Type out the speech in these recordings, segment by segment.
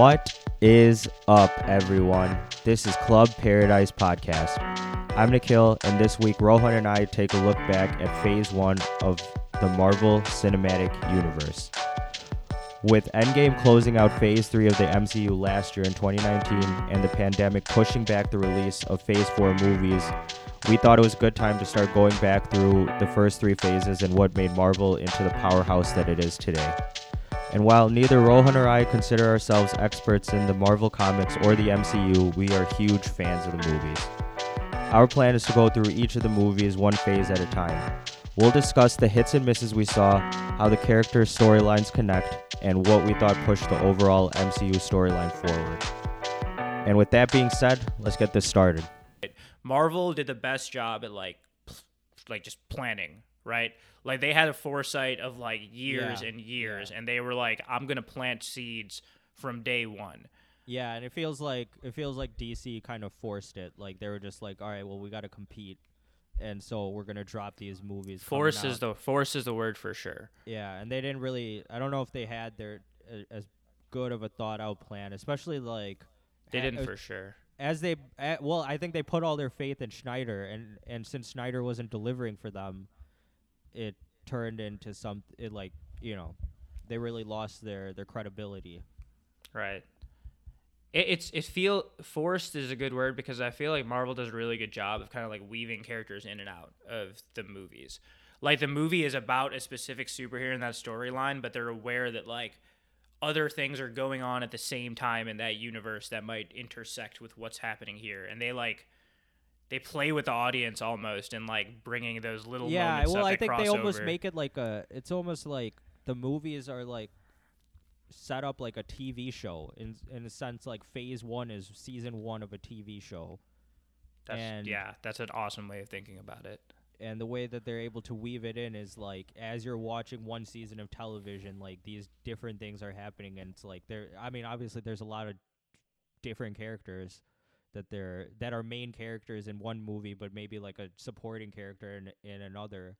What is up, everyone? This is Club Paradise Podcast. I'm Nikhil, and this week Rohan and I take a look back at Phase 1 of the Marvel Cinematic Universe. With Endgame closing out Phase 3 of the MCU last year in 2019 and the pandemic pushing back the release of Phase 4 movies, we thought it was a good time to start going back through the first three phases and what made Marvel into the powerhouse that it is today. And while neither Rohan or I consider ourselves experts in the Marvel comics or the MCU, we are huge fans of the movies. Our plan is to go through each of the movies one phase at a time. We'll discuss the hits and misses we saw, how the characters' storylines connect, and what we thought pushed the overall MCU storyline forward. And with that being said, let's get this started. Marvel did the best job at like like just planning, right? Like they had a foresight of like years Yeah, and years and they were like I'm going to plant seeds from day 1. Yeah, and it feels like it feels like DC kind of forced it. Like they were just like, all right, well, we got to compete, and so we're gonna drop these movies. Force is out." the force is the word for sure. yeah, and they didn't really. I don't know if they had their uh, as good of a thought out plan, especially like They didn't uh, for sure. as they uh, well, I think they put all their faith in Snyder, and and since Snyder wasn't delivering for them, it turned into some it like you know, they really lost their their credibility. Right. It, it's it feel forced is a good word because I feel like Marvel does a really good job of kind of like weaving characters in and out of the movies. Like the movie is about a specific superhero in that storyline, but they're aware that like other things are going on at the same time in that universe that might intersect with what's happening here, and they like they play with the audience almost and like bringing those little yeah moments well i think they almost over. make it like a it's almost like the movies are like set up like a tv show in in a sense like phase one is season one of a tv show That's, and- yeah, that's an awesome way of thinking about it. and the way that they're able to weave it in is like as you're watching one season of television like these different things are happening and it's like there i mean obviously there's a lot of different characters that they're that are main characters in one movie but maybe like a supporting character in in another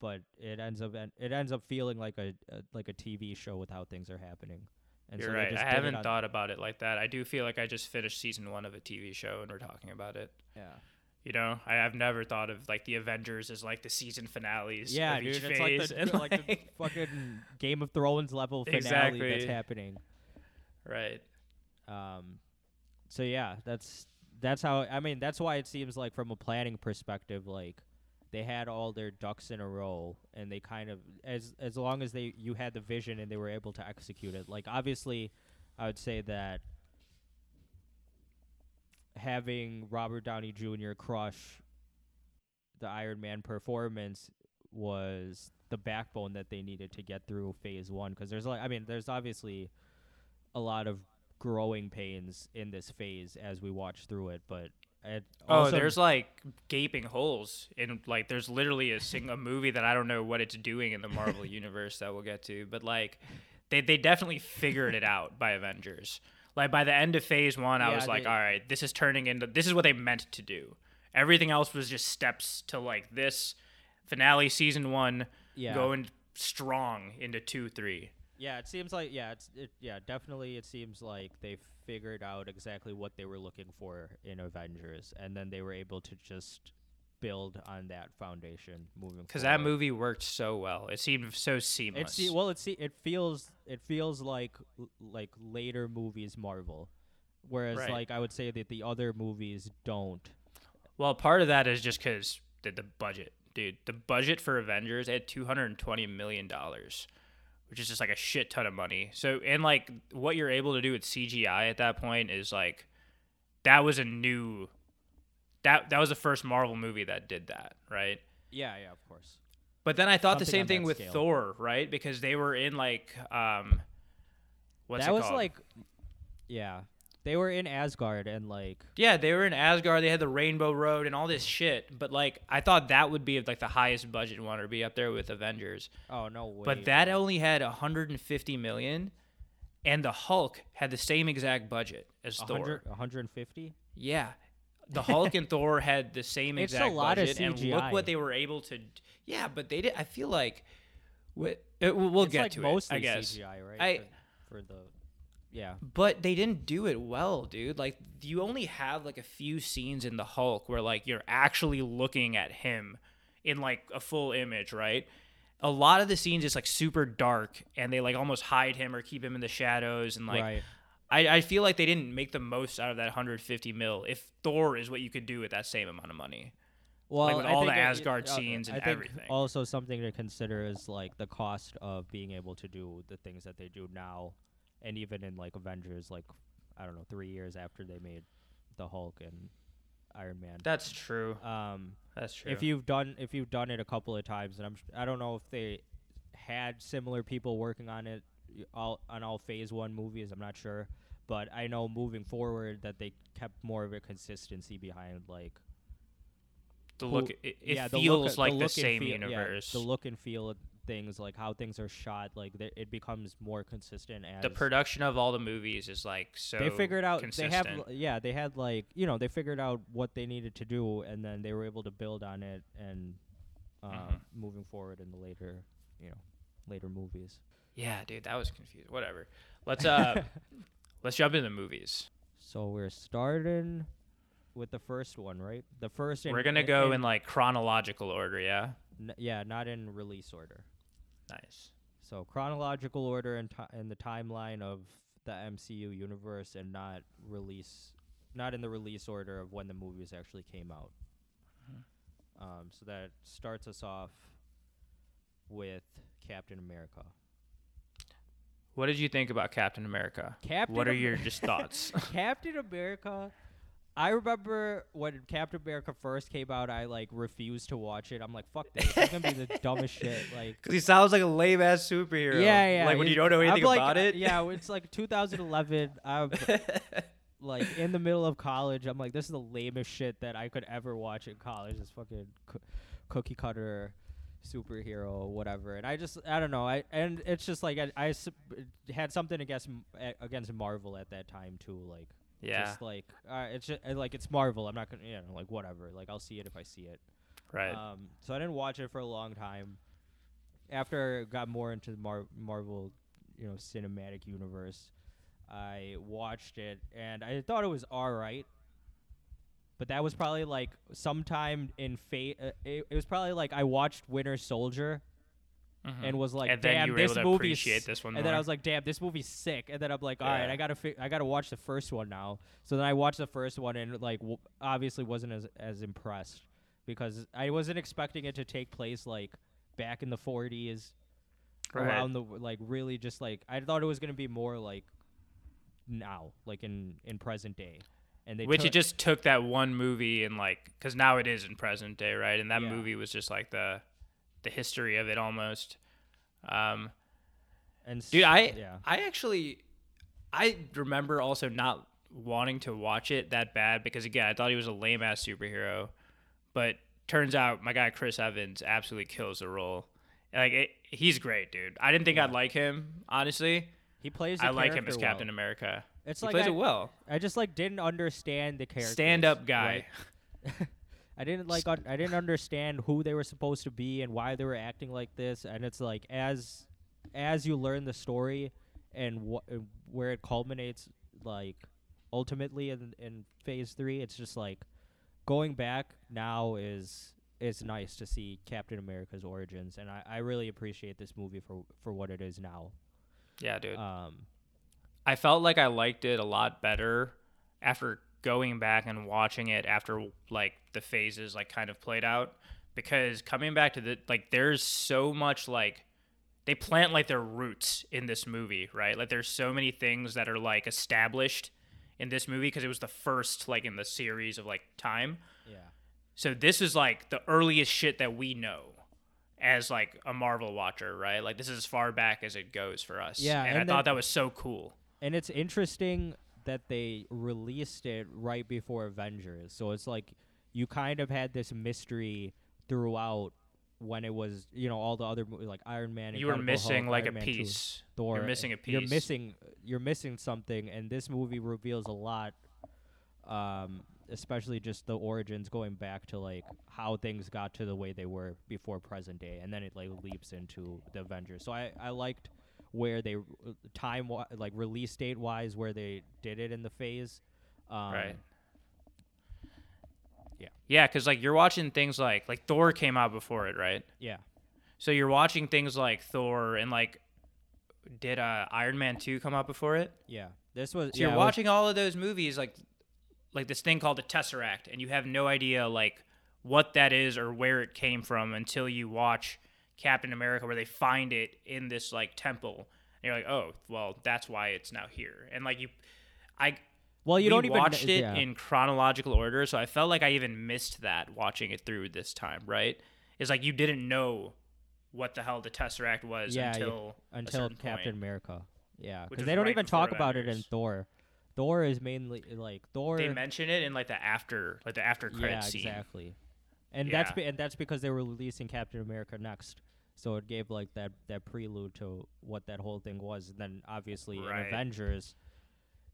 but it ends up it ends up feeling like a, a like a TV show with how things are happening and You're so right. just I haven't thought about it like that. I do feel like I just finished season one of a TV show and we're talking about it. yeah You know, I, I've never thought of like the Avengers as like the season finales. yeah dude it's like the, and, like the fucking Game of Thrones level finale Exactly. that's happening right. Um, so yeah, that's that's how I mean that's why it seems like from a planning perspective, like they had all their ducks in a row, and they kind of as as long as they you had the vision and they were able to execute it. Like obviously, I would say that having Robert Downey Jr. crush the Iron Man performance was the backbone that they needed to get through phase one because there's like I mean there's obviously a lot of growing pains in this phase as we watch through it but it Oh, there's like gaping holes in like there's literally a sing a movie that I don't know what it's doing in the Marvel universe that we'll get to, but like they they definitely figured it out by Avengers. Like by the end of phase one, I Yeah, was like, all right, this is turning into this is what they meant to do. Everything else was just steps to like this finale season one yeah going strong into two, three. Yeah it seems like yeah it's it, yeah definitely it seems like they figured out exactly what they were looking for in Avengers and then they were able to just build on that foundation moving Because that movie worked so well. It seemed so seamless. It's well, it's it feels it feels like like later movies Marvel, whereas Right. like I would say that the other movies don't. Well, part of that is just because the, the budget, dude. The budget for Avengers at two hundred and twenty million dollars, which is just like a shit ton of money. So, and like what you're able to do with CGI at that point is like that was a new that that was the first Marvel movie that did that, right? Yeah, yeah, of course. But then I thought the same thing with scale. Thor, right? Because they were in like um, what's that was called? like, yeah, they were in Asgard and like Yeah, they were in Asgard. They had the Rainbow Road and all this shit. But like, I thought that would be like the highest budget one, or be up there with Avengers. oh no way. But that only had 150 million, and the Hulk had the same exact budget as Thor. 100, 150. Yeah, the Hulk and Thor had the same It's a exact lot of budget, and look what they were able to. Yeah, but they did. I feel like, it, uh, we'll we'll it's get like to mostly it. I guess. CGI, right? I- for, for the Yeah. but they didn't do it well, dude. Like you only have like a few scenes in the Hulk where like you're actually looking at him in like a full image, right? A lot of the scenes is like super dark and they like almost hide him or keep him in the shadows and like right. I, I feel like they didn't make the most out of that 150 mil. If Thor is what you could do with that same amount of money. Well, with I all the it- Asgard uh, scenes and I think everything. Also, something to consider is like the cost of being able to do the things that they do now, and even in like Avengers, like I don't know, three years after they made the Hulk and Iron Man. That's true. Um, That's true. if you've done if you've done it a couple of times, and I'm I don't know if they had similar people working on it all on all Phase One movies. I'm not sure, but I know moving forward that they kept more of a consistency behind like the who- look it, it yeah, the feels look, like the, look and same feel- yeah, universe. the look and feel of things, like how things are shot, like th- it becomes more consistent as the production of all the movies is like so they figured out consistent. they have yeah they had like you know they figured out what they needed to do and then they were able to build on it and uh, Mhm. moving forward in the later you know later movies. Yeah, dude, that was confusing. Whatever. Let's uh let's jump into the movies. So we're starting with the first one, right? The first. In, We're gonna in- go in- in like chronological order, yeah. n- yeah, not in release order. Nice. So chronological order in, ti in the timeline of the MCU universe, and not release, not in the release order of when the movies actually came out. Um, so that starts us off with Captain America. What did you think about Captain America? Captain what are your just thoughts? Captain America. I remember when Captain America first came out, I like refused to watch it. I'm like, fuck this. It's gonna be the dumbest shit. Like, Because he sounds like a lame ass superhero. yeah, yeah. Like when you don't know anything like, about uh, it. Yeah, it's like 2011. I'm like in the middle of college. I'm like, this is the lamest shit that I could ever watch in college. This fucking coo- cookie cutter superhero, whatever. And I just, I don't know. I and it's just like I, I had something against against Marvel at that time too. Like, yeah. just like uh, it's just, like it's Marvel. I'm not gonna, you know, like whatever. Like I'll see it if I see it. right. Um, so I didn't watch it for a long time. After I got more into the Mar- Marvel, you know, cinematic universe, I watched it and I thought it was all right. But that was probably like sometime in fate. Uh, it, it was probably like I watched Winter Soldier Mhm. and was like, and damn, this movie's appreciate this one and more. then I was like, "Damn, this movie's sick." And then I'm like, "All right, Yeah. I gotta, fi- I gotta watch the first one now." So then I watched the first one and like, w- obviously wasn't as as impressed because I wasn't expecting it to take place like back in the 40s, Right. around the like really just like I thought it was gonna be more like now, like in in present day, and they Which took- it just took that one movie and like, because now it is in present day, right? And that Yeah. movie was just like the, the history of it almost. Um, and dude, I, yeah I actually, I remember also not wanting to watch it that bad because again, I thought he was a lame ass superhero, but turns out my guy Chris Evans absolutely kills the role. Like it, he's great, dude. I didn't think I'd like him honestly. he plays. I like him as Captain well. America. It's he like plays I, it well. I just like didn't understand the character. Stand up guy. I didn't like un- I didn't understand who they were supposed to be and why they were acting like this and it's like as as you learn the story and wh- uh, where it culminates like ultimately in in phase 3 it's just like going back now is it's nice to see Captain America's origins and I, I really appreciate this movie for for what it is now. Yeah, dude. Um I felt like I liked it a lot better after going back and watching it after like the phases like kind of played out because coming back to the like there's so much like they plant like their roots in this movie, right? Like there's so many things that are like established in this movie because it was the first like in the series of like time. yeah. So this is like the earliest shit that we know as like a Marvel watcher, right? Like this is as far back as it goes for us. Yeah, and, and I then- thought that was so cool. And it's interesting that they released it right before Avengers. So it's like you kind of had this mystery throughout when it was, you know, all the other movies like Iron Man. you were missing Hulk, like Iron a Man 2, piece. Thor. You're missing a piece. You're missing. You're missing something, and this movie reveals a lot. Um, especially just the origins going back to like how things got to the way they were before present day, and then it like leaps into the Avengers. So I I liked where they time like release date wise where they did it in the phase. Um, right. yeah. Yeah, because like you're watching things like like Thor came out before it, right? Yeah. So you're watching things like Thor and like did uh, Iron Man two come out before it? Yeah. This was. So yeah, you're was- watching all of those movies like like this thing called the Tesseract, and you have no idea like what that is or where it came from until you watch Captain America, where they find it in this like temple. And you're like, oh, well, that's why it's now here. And like you, I Well, you we don't even watched it yeah. in chronological order, so I felt like I even missed that watching it through this time. Right? It's like you didn't know what the hell the Tesseract was Yeah, yeah. until a until Captain point. America. Yeah, because they don't right even talk about it in Thor. Thor is mainly like Thor. They mention it in like the after, like the after credit yeah, scene. exactly. And that's be- and that's because they were releasing Captain America next, so it gave like that that prelude to what that whole thing was. And then obviously Right. in Avengers,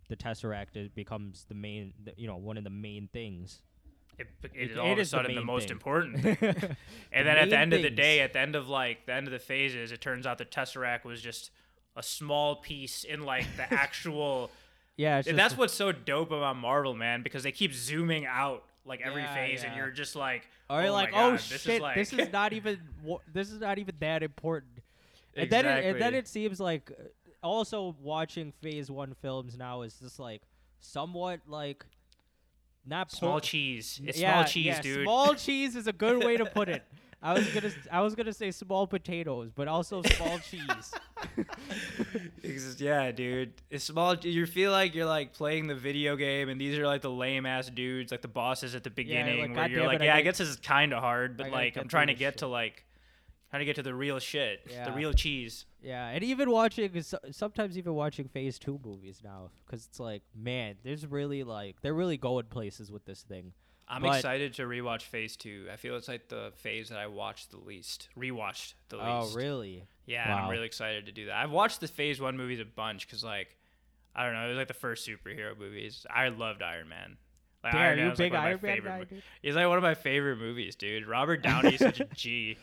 the Tesseract becomes the main, the, you know, one of the main things. It, it, It- is all it of a is the sudden the, most thing. important. thing. and and then at the end of the day, at the end of like the end of the phases, it turns out the Tesseract was just a small piece in like the actual. yeah, it's And just that's what's so dope about Marvel, man, because they keep zooming out like every Yeah, phase, and you're just like, Or oh you're my oh, like, God, oh this shit, is like, this is not even this is not even that important. And then it, and then it seems like also watching Phase One films now is just like somewhat like not small po- cheese. It's yeah, small cheese, yeah, dude. Small cheese is a good way to put it. I was gonna I was gonna say small potatoes, but also small cheese. Ex- yeah, dude. It's small. You feel like you're like playing the video game, and these are like the lame ass dudes, like the bosses at the beginning, like, where you're like, it, I yeah, I gotta- guess this is kind of hard, but gotta like I'm trying to get this to shit." like, trying to get to the real shit, the real cheese. Yeah, and even watching sometimes even watching Phase Two movies now, because it's like, man, there's really like they're really going places with this thing. I'm But- excited to rewatch Phase Two. I feel it's like the phase that I watched the least, rewatched the oh, least. Oh, really? Yeah, and I'm really excited to do that. I've watched the Phase One movies a bunch because like, I don't know, it was like the first superhero movies. I loved Iron Man. Like, Damn, Iron you Man was, like, big one of my Iron Man favorite guy, mo- He's like one of my favorite movies, dude. Robert Downey's such a G.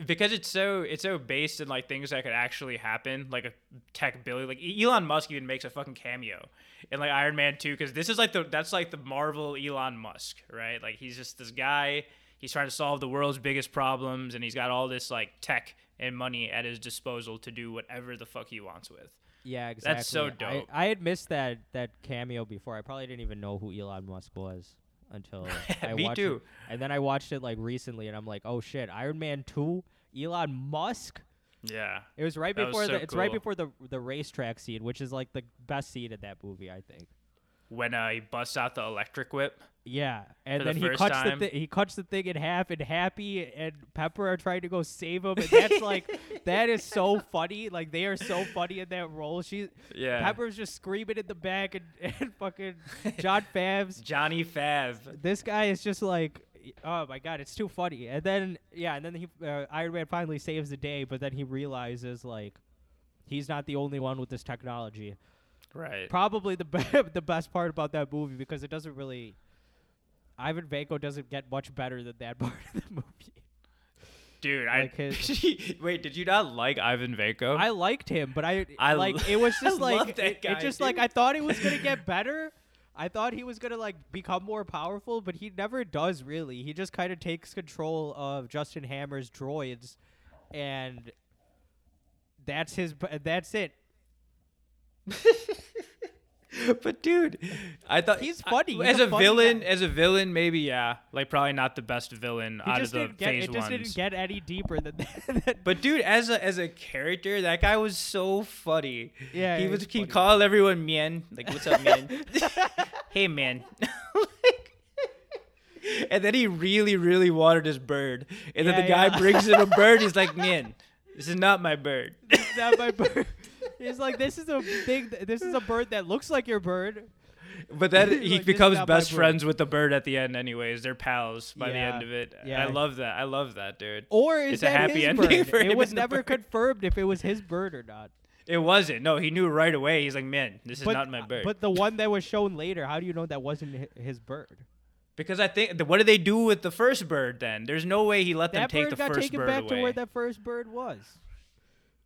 I because it's so it's so based in like things that could actually happen, like a tech billion. Like Elon Musk even makes a fucking cameo in like Iron Man two because this is like the that's like the Marvel Elon Musk, right? Like he's just this guy. He's trying to solve the world's biggest problems, and he's got all this like tech and money at his disposal to do whatever the fuck he wants with. Yeah, exactly. That's so I- dope. I, had missed that that cameo before. I probably didn't even know who Elon Musk was until I Me watched too. It. And then I watched it like recently, and I'm like, oh shit, Iron Man two, Elon Musk. Yeah, It was right That was before so the. It's right before the the racetrack scene, which is like the best scene in that movie, I think. When uh, he busts out the electric whip. Yeah, and For the then he cuts time? the thi- he cuts the thing in half, and Happy and Pepper are trying to go save him, and that's like that is so funny. Like they are so funny in that role. She Yeah, Pepper's just screaming in the back, and, and fucking John Favs. Johnny Fav. This guy is just like, oh my god, it's too funny. And then yeah, and then he uh, Iron Man finally saves the day, but then he realizes like he's not the only one with this technology. Right. Probably the be- the best part about that movie because it doesn't really. Ivan Vanko doesn't get much better than that part of the movie. Dude, Like I his- wait. Did you not like Ivan Vanko? I liked him, but I, I like it was I just like it, guy, it just like. I thought he was gonna get better. I thought he was gonna like become more powerful, but he never does really. He just kind of takes control of Justin Hammer's droids, and that's his. That's it. but dude, I thought He's funny. He's as a a, funny villain. guy. As a villain, maybe yeah. Like probably not the best villain He out of the get. phase It just ones. didn't get any deeper than that. but dude, as a as a character, that guy was so funny. Yeah, he he was was he called everyone man. Like, what's up, man? hey, man. Like- and then he really, really wanted his bird. And then the guy yeah. brings him a bird. He's like, man, this is not my bird. It's not my bird. He's like, this is a thing. This is a bird that looks like your bird. But then he is becomes best friends with the bird at the end, anyways. They're pals by the end of it. yeah. I love that. I love that, dude. Or is It's a that happy his ending bird? it was never confirmed if it was his bird or not. It wasn't. No, he knew right away. He's like, man, this is But, not my bird. but the one that was shown later, how do you know that wasn't his bird? because I think, what did they do with the first bird then? There's no way he let them That take bird the got taken back to where that first bird was.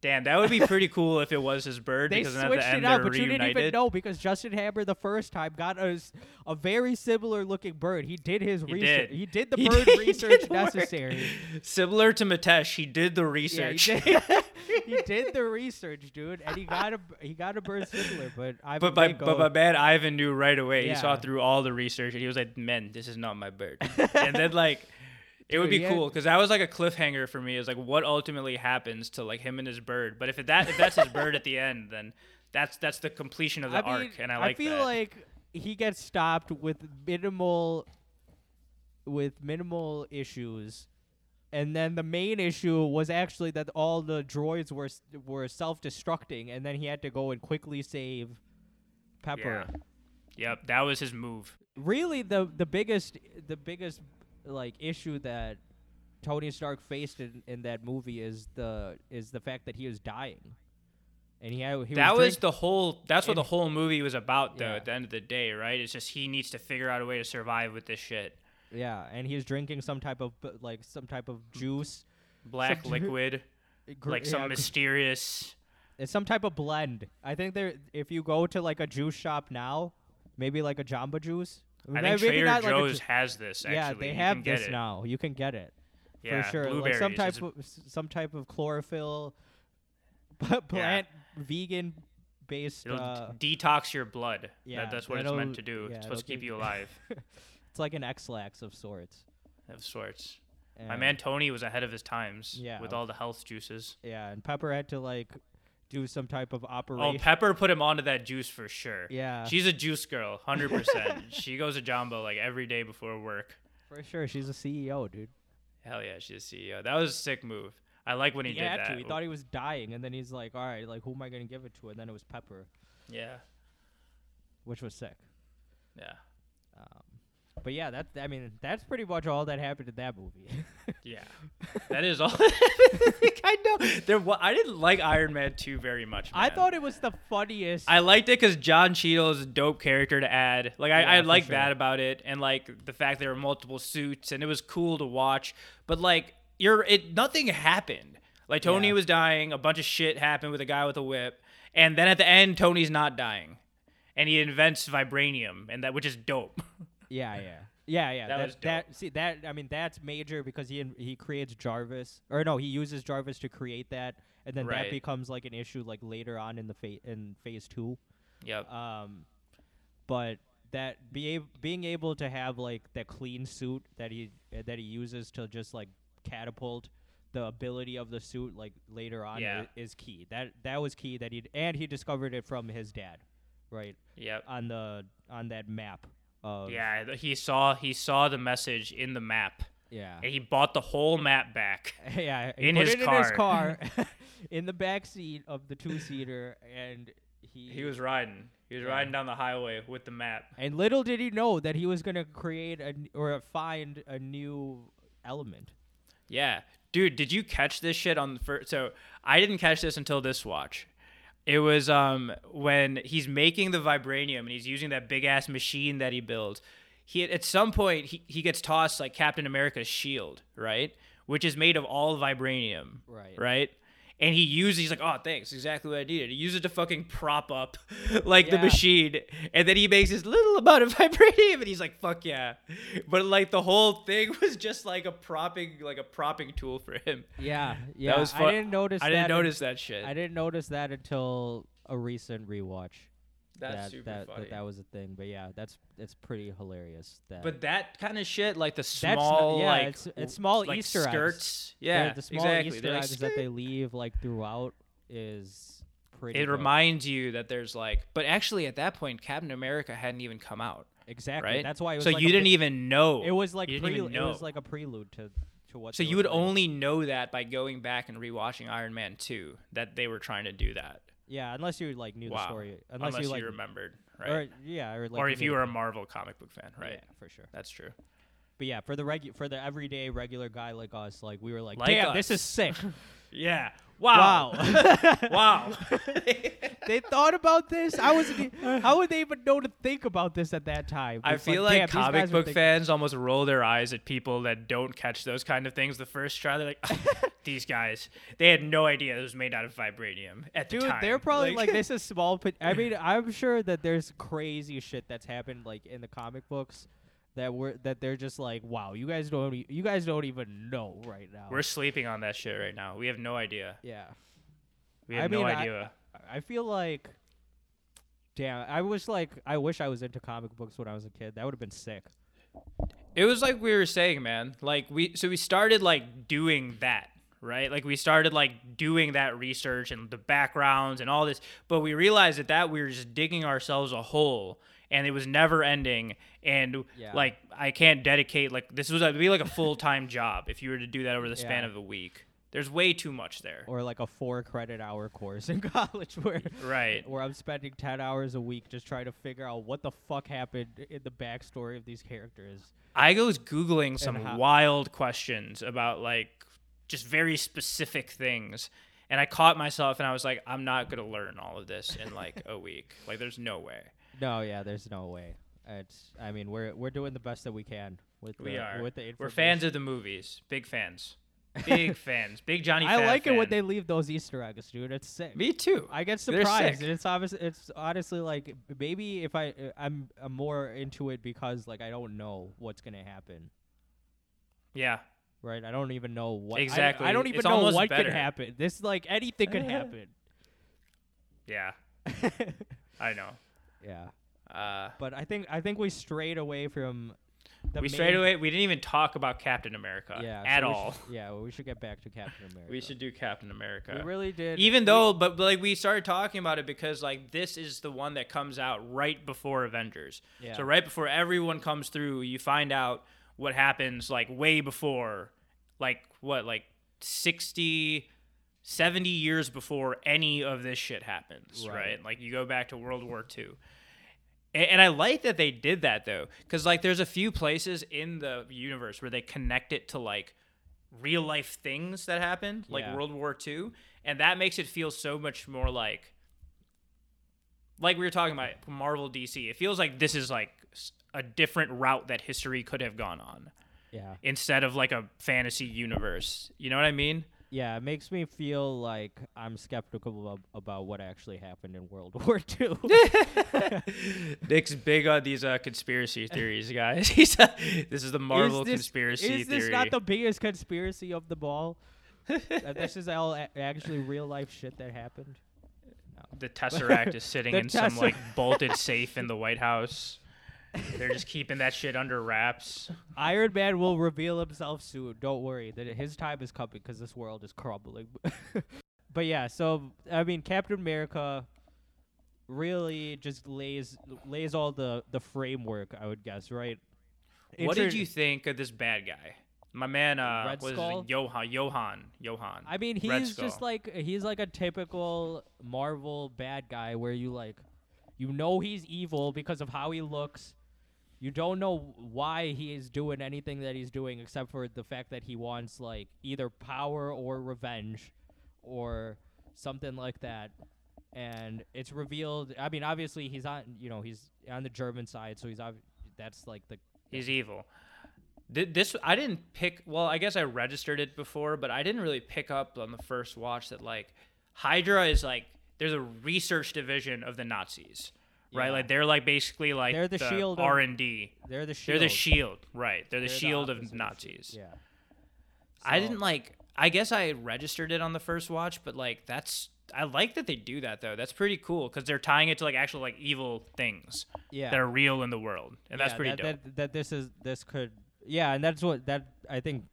Damn, that would be pretty cool if it was his bird They because switched the it they're but you didn't even know because Justin Hammer the first time got a, a very similar looking bird. He did his He research. did. He did the He bird did- research necessary. Similar to Matesh, he did the Yeah, research. he, did, he did the research, dude, and he got a he got a bird similar. But I But my, but my man Ivan knew right away. He saw through all the research and he was like, "Men, this is not my bird." and then like, it would be had- cool because that was like a cliffhanger for me. Is like what ultimately happens to like him and his bird. But if that if that's his bird at the end, then that's that's the completion of the I arc, mean, and I like I feel that. like he gets stopped with minimal with minimal issues. And then the main issue was actually that all the droids were were self-destructing, and then he had to go and quickly save Pepper. Yeah. Yep, that was his move. Really, the the biggest the biggest like issue that Tony Stark faced in, in that movie is the is the fact that he was dying, and he had he that was, was the whole. That's what the whole movie was about, though. Yeah. At the end of the day, right? It's just he needs to figure out a way to survive with this shit. Yeah, and he's drinking some type of like some type of juice, Black Some- liquid, eh, gr- like some yeah, mysterious. it's some type of blend. I think there, if you go to like a juice shop now, maybe like a Jamba Juice. I think maybe Trader not like a Joe's has this. Actually, yeah, they You have can get this it. now. You can get it Yeah, for sure. Like some type It's of some type of chlorophyll, plant vegan based. It'll Uh, detox your blood. yeah, that, that's what it's meant to do. yeah, it's supposed to keep you alive, it's like an Ex-Lax of sorts. of sorts. My man Tony was ahead of his times Yeah. with all the health juices. Yeah, and Pepper had to like do some type of oh, operation. Oh. Pepper put him onto that juice for sure. yeah, She's a juice girl, hundred percent. She goes to Jamba like every day before work. for sure. She's a CEO, dude. Hell yeah, she's a CEO. That was a sick move. I like when he, he did had that. to. He thought he was dying, and then he's like, "All right, like who am I gonna give it to?" And then it was Pepper, yeah, which was sick. yeah, but yeah, that I mean, that's pretty much all that happened in that movie. yeah. That is all. I know. There, wa- I didn't like Iron Man two very much. I thought it was the funniest. I liked it because John Cheadle is a dope character to add. Like I, Yeah, I like sure. that about it, and like the fact there were multiple suits, and it was cool to watch. But like you're, it nothing happened. Like Tony Yeah. was dying, a bunch of shit happened with a guy with a whip, and then at the end, Tony's not dying, and he invents vibranium, and that which is dope. yeah, yeah, yeah, yeah. That That, was that see that I mean that's major because he he creates Jarvis or no he uses Jarvis to create that and then Right. that becomes like an issue like later on in the fa- in phase two. yep. Um, but that be ab- being able to have like that clean suit that he uh, that he uses to just like catapult the ability of the suit like later on Yeah. i- is key. That that was key that he and he discovered it from his dad, right Yep. on the on that map. Of, Yeah, he saw he saw the message in the map, yeah, and he bought the whole map back. yeah. In put his it in his car. in the back seat of the two seater, and he He was riding. He was Yeah. riding down the highway with the map. And little did he know that he was gonna create a or find a new element. Yeah, dude, did you catch this shit on the first? So I didn't catch this until this watch. It was um when he's making the vibranium and he's using that big ass machine that he builds. He at some point he, he gets tossed like Captain America's shield, right? Which is made of all vibranium, Right. Right. And he uses, he's like, oh, thanks, exactly what I needed. He uses it to fucking prop up, like the machine, and then he makes this little amount of vibranium, and he's like, fuck yeah. But like the whole thing was just like a propping, like a propping tool for him. Yeah, yeah. was I didn't notice. I didn't that notice that shit. I didn't notice that until a recent rewatch. That's that, super that, funny. That that was a thing, but yeah, that's it's pretty hilarious. That but that kind of shit, like the not- small, yeah, like it's- it's small like Easter eggs. skirts. the- Yeah, the small exactly. Easter like, eggs that they leave like throughout is pretty. It dope. reminds you that there's like, but actually at that point, Captain America hadn't even come out, exactly. right? That's why it was so like you didn't even know. It was like you didn't even prelude. It was like a prelude to to what. So you would only know that by going back and rewatching Iron Man 2 that they were trying to do that. Yeah, unless you like knew the story. Unless, Unless, you like you remembered, right? Or yeah, or like or if you were a Marvel comic book fan, right? Yeah, for sure. That's true. But yeah, for the regu- for the everyday regular guy like us, like we were like, Like damn, this is sick. Yeah. Wow. Wow. wow. they thought about this. I wasn't. e- How would they even know to think about this at that time? I feel like these comic book fans almost roll their eyes at people that don't catch those kind of things the first try. They're like, these guys, they had no idea it was made out of vibranium at the Dude, time. they're probably like, this is small. I mean, I'm sure that there's crazy shit that's happened like in the comic books that were that they're just like, wow, you guys don't, e- you guys don't even know right now. We're sleeping on that shit right now. We have no idea. yeah. We have I no mean, I- idea. I feel like, damn, I was like, I wish I was into comic books when I was a kid. That would have been sick. It was like we were saying, man. Like we so we started like doing that, right? Like we started like doing that research and the backgrounds and all this, but we realized that that we were just digging ourselves a hole and it was never ending and Yeah. like I can't dedicate like this was it'd be like a full-time job if you were to do that over the span Yeah. of a week. There's way too much there. Or like a four credit hour course in college where Right. where I'm spending ten hours a week just trying to figure out what the fuck happened in the backstory of these characters. I was googling some how- wild questions about like just very specific things, and I caught myself, and I was like, I'm not gonna learn all of this in like a week. Like, there's no way. No, yeah, there's no way. It's I mean we're we're doing the best that we can with We the, are. with the We're fans of the movies. Big fans. Big fans. Big Johnny. I like it when they leave those Easter eggs, dude. It's sick. Me too. I get surprised, and it's obvious. It's honestly like maybe if I I'm, I'm more into it because like I don't know what's gonna happen, Yeah. right? I don't even know what Exactly. I, don't even It's know what better. could happen. This like anything could happen. Yeah. I know. Yeah, Uh, but I think I think we strayed away from. The we straight away. We didn't even talk about Captain America Yeah, at so all. should- yeah, well, we should get back to Captain America. We should do Captain America. We really did. even we- though but, but like we started talking about it because like this is the one that comes out right before avengers Yeah. so right before everyone comes through you find out what happens like way before like what like 60 70 years before any of this shit happens right, Right. like you go back to world war ii and, i like that they did that though because like there's a few places in the universe where they connect it to like real life things that happened, like Yeah. World War II, and that makes it feel so much more like like we were talking about Marvel DC. It feels like this is like a different route that history could have gone on yeah, instead of like a fantasy universe. You know what I mean? Yeah, it makes me feel like I'm skeptical about, about what actually happened in World War II. Nick's big on these uh, conspiracy theories, guys. He's uh, this is the Marvel is this, conspiracy Is this not the biggest conspiracy of the ball? that this is all a- actually real life shit that happened. the Tesseract is sitting in some like bolted safe in the White House. They're just keeping that shit under wraps. Iron Man will reveal himself soon. Don't worry, that his time is coming because this world is crumbling. but yeah, so I mean, Captain America really just lays lays all the the framework. I would guess, right? What did you think of this bad guy? My man, uh, Red Skull? Johann, Johann, Johann. I mean, he's just like he's like a typical Marvel bad guy where you like you know he's evil because of how he looks. You don't know why he is doing anything that he's doing except for the fact that he wants like either power or revenge or something like that. And it's revealed I mean obviously he's on you know he's on the German side so he's ob- that's like the He's evil. Th- This I didn't pick. Well, I guess I registered it before, but I didn't really pick up on the first watch that like Hydra is like there's a research division of the Nazis, right? Yeah. Like they're like basically like They're the shield R and D. they're the shield. They're the shield, right? They're the They're shield opposite of Nazis. Yeah. I didn't like. I guess I registered it on the first watch, but like that's. I like that they do that though. That's pretty cool because they're tying it to like actual like evil things yeah. that are real in the world, and that's pretty that, dope. That, that this is this could yeah, and that's what that I think.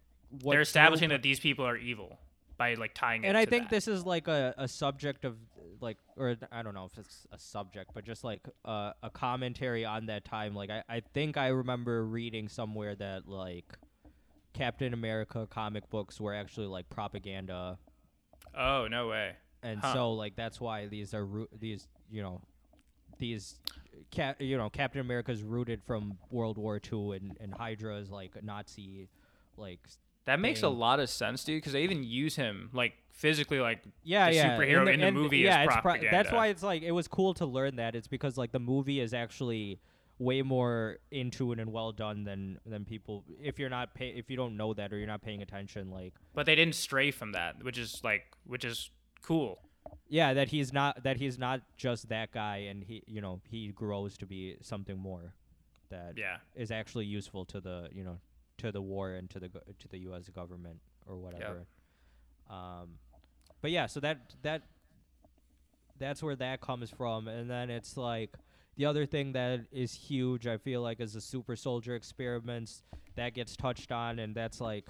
What they're establishing that these people are evil by like tying it. and I think that. this is like a, a subject of like, or I don't know if it's a subject, but just like uh, a commentary on that time. Like I, I think I remember reading somewhere that like Captain America comic books were actually like propaganda, Oh no way. and Huh. so like that's why these are roo- these you know these cap you know Captain America's rooted from World War II and and Hydra is like a Nazi like That makes a lot of sense, dude. Because they even use him like physically, like yeah, the yeah. superhero and in the and- movie is yeah, pro- that's why it's like it was cool to learn that. It's because like the movie is actually way more into it and well done than than people. If you're not pay, if you don't know that or you're not paying attention, like but they didn't stray from that, which is like, which is cool. yeah, that he's not that he's not just that guy, and he you know he grows to be something more that Yeah, is actually useful to the you know to the war and to the go- to the U.S. government or whatever. Um, but yeah, so that that that's where that comes from, and then it's like the other thing that is huge. I feel like is the super soldier experiments that gets touched on, and that's like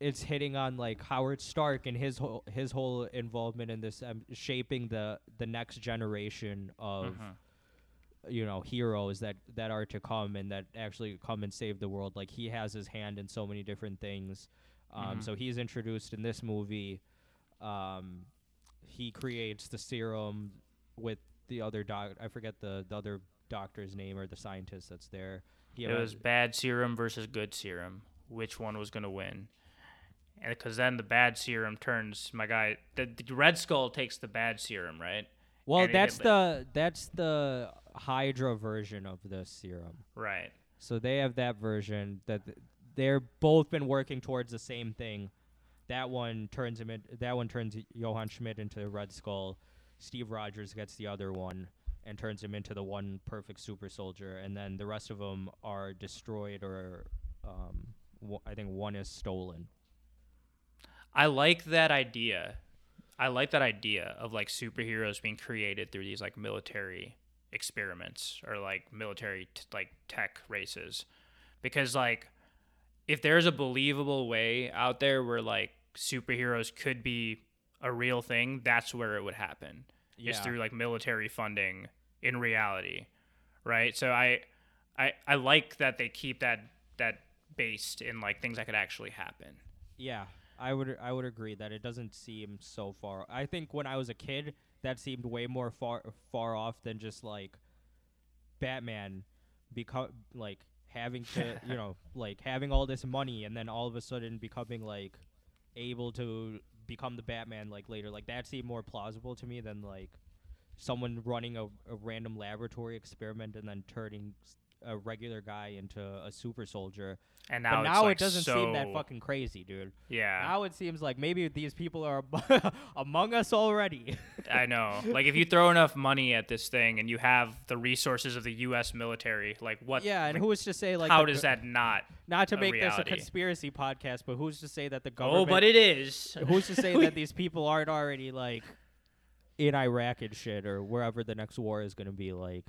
it's hitting on like Howard Stark and his whole his whole involvement in this um, shaping the the next generation of Mhm. You know heroes that that are to come and that actually come and save the world like he has his hand in so many different things um Mhm. so he's introduced in this movie um he creates the serum with the other doc i forget the the other doctor's name or the scientist that's there he it was bad serum versus good serum. Which one was gonna win? And because then the bad serum turns my guy. The, the Red Skull takes the bad serum, right? well and that's the that's the hydra version of the serum Right. So they have that version that th- they're both been working towards the same thing. That one turns him in, that one turns Johann Schmidt into the Red Skull. Steve Rogers gets the other one and turns him into the one perfect super soldier and then the rest of them are destroyed or um w- I think one is stolen. I like that idea. I like that idea of like superheroes being created through these like military experiments or like military t- like tech races because like if there's a believable way out there where like superheroes could be a real thing, that's where it would happen. yeah. Is through like military funding in reality. Right? So I I I like that they keep that that based in like things that could actually happen. Yeah, I would I would agree that it doesn't seem so far. I think when I was a kid, that seemed way more far far off than just like Batman become like having to you know like having all this money and then all of a sudden becoming like able to become the Batman like later. Like that seemed more plausible to me than like someone running a, a random laboratory experiment and then turning a regular guy into a super soldier. And now, but now like, it doesn't seem that fucking crazy, dude. Yeah, Now it seems like maybe these people are among us already. I know. Like if you throw enough money at this thing and you have the resources of the U.S. military, like what? yeah, and who's to say like how the does that not? not to make this a conspiracy podcast, but who's to say that the oh, government? Oh, but it is. who's to say that these people aren't already like in Iraq and shit or wherever the next war is going to be like,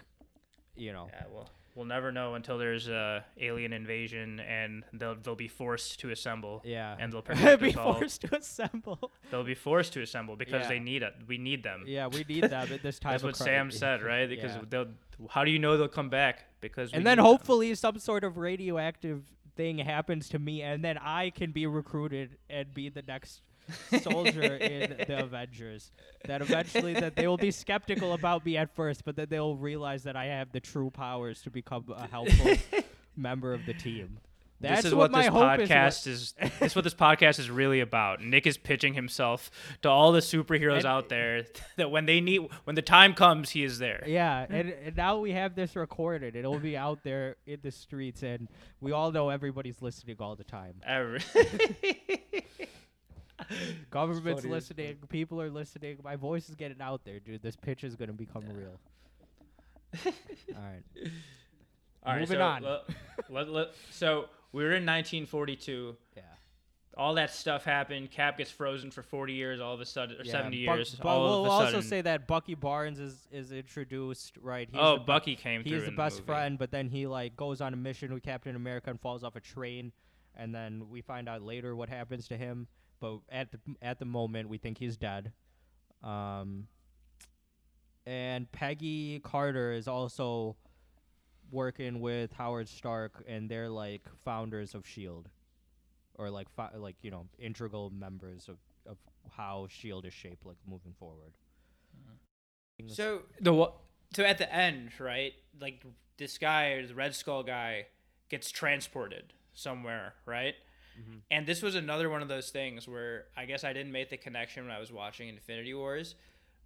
you know. Yeah, well, we'll never know until there's a alien invasion and they'll they'll be forced to assemble. Yeah. And they'll be forced to assemble. They'll be forced to assemble because they need it. We need them. yeah, we need them at this time That's what cri- Sam said, right? Because Yeah. they'll. How do you know they'll come back? Because we and then need them. hopefully some sort of radioactive thing happens to me and then I can be recruited and be the next soldier in the Avengers. That eventually that they will be skeptical about me at first, but then they'll realize that I have the true powers to become a helpful member of the team. That's this is what, my this hope is. podcast is. This is what this podcast is really about. Nick is pitching himself to all the superheroes And- out there that when they need, when the time comes, he is there. Yeah, and, and now we have this recorded. It'll be out there in the streets, and we all know everybody's listening all the time. Every- Government's listening. People are listening. My voice is getting out there, dude. This pitch is gonna become real. All right. All right, Moving so, on. let- let- let- so we were in 1942. Yeah. All that stuff happened. Cap gets frozen for 40 years. All of a sudden, or yeah. 70 Buck- years. but all we'll of a also say that Bucky Barnes is is introduced, right? He's oh, the Bucky came through. He's the best movie. friend, but then he like goes on a mission with Captain America and falls off a train, and then we find out later what happens to him. But at the at the moment, we think he's dead. Um, and Peggy Carter is also working with Howard Stark, and they're like founders of Shield, or like fi- like you know integral members of of how Shield is shaped, like moving forward. So the wa- so at the end, right? Like this guy, the Red Skull guy, gets transported somewhere, right? And this was another one of those things where I guess I didn't make the connection when I was watching Infinity Wars,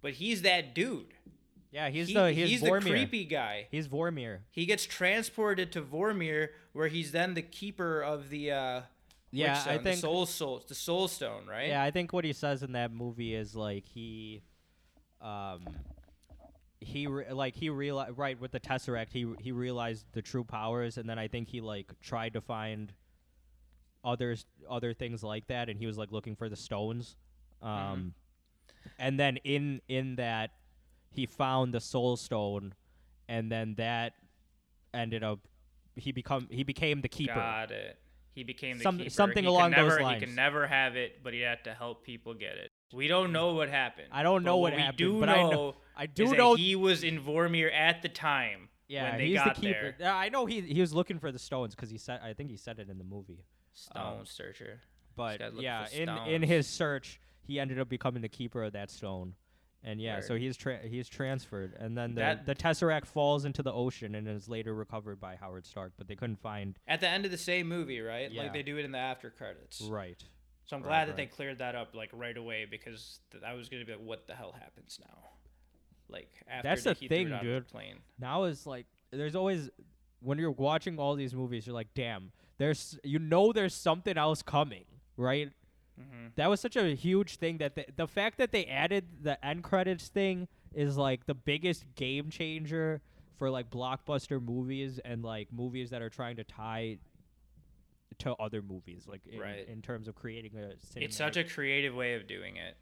but he's that dude. Yeah, he's He- the he's, he's the creepy guy. He's Vormir. He gets transported to Vormir, where he's then the keeper of the uh, Yeah, Witchstone, I the think. Soul Soul, the Soul Stone, right? Yeah, I think what he says in that movie is like he, um, he re- like he realized right with the Tesseract he he realized the true powers, and then I think he like tried to find others other things like that, and he was like looking for the stones, um, and then in in that he found the Soul Stone, and then that ended up he become he became the keeper. Got it. He became the Some- keeper. something He along those never, He lines. can never have it, but he had to help people get it. We don't know what happened. I don't know what we happened, do but know I know- I do know he was in Vormir at the time Yeah, when they he's got the keeper. there. I know he he was looking for the stones because he said I think he said it in the movie. Stone Um, searcher. But yeah, in in his search, he ended up becoming the keeper of that stone. And yeah, so he's tra- he's transferred, and then the That- the tesseract falls into the ocean and is later recovered by Howard Stark. But they couldn't find At the end of the same movie, right? Yeah. Like they do it in the after credits. right. So I'm Right, glad that they cleared that up like right away because th- I was gonna be like, what the hell happens now? Like after That's the he threw it thing, of the dude. plane. Now is like there's always when you're watching all these movies, you're like, damn, there's you know there's something else coming, right? hmm That was such a huge thing that the, the fact that they added the end credits thing is like the biggest game changer for like blockbuster movies and like movies that are trying to tie to other movies like in, Right. in terms of creating a It's such a creative way of doing it.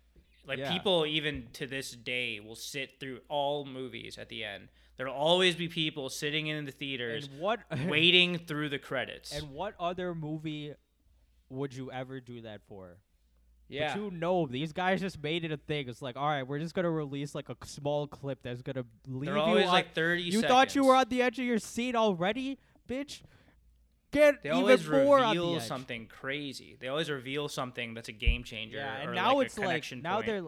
Like Yeah. people even to this day will sit through all movies at the end. There'll always be people sitting in the theaters and what waiting through the credits. and what other movie would you ever do that for yeah. But you know, these guys just made it a thing. It's like, all right, we're just gonna release like a small clip that's gonna leave They're you. always on- like 30 you seconds. thought you were on the edge of your seat already, bitch. Get They even always more on the reveal edge. something crazy. They always reveal something that's a game changer. Yeah, and or now like it's a like now point. they're.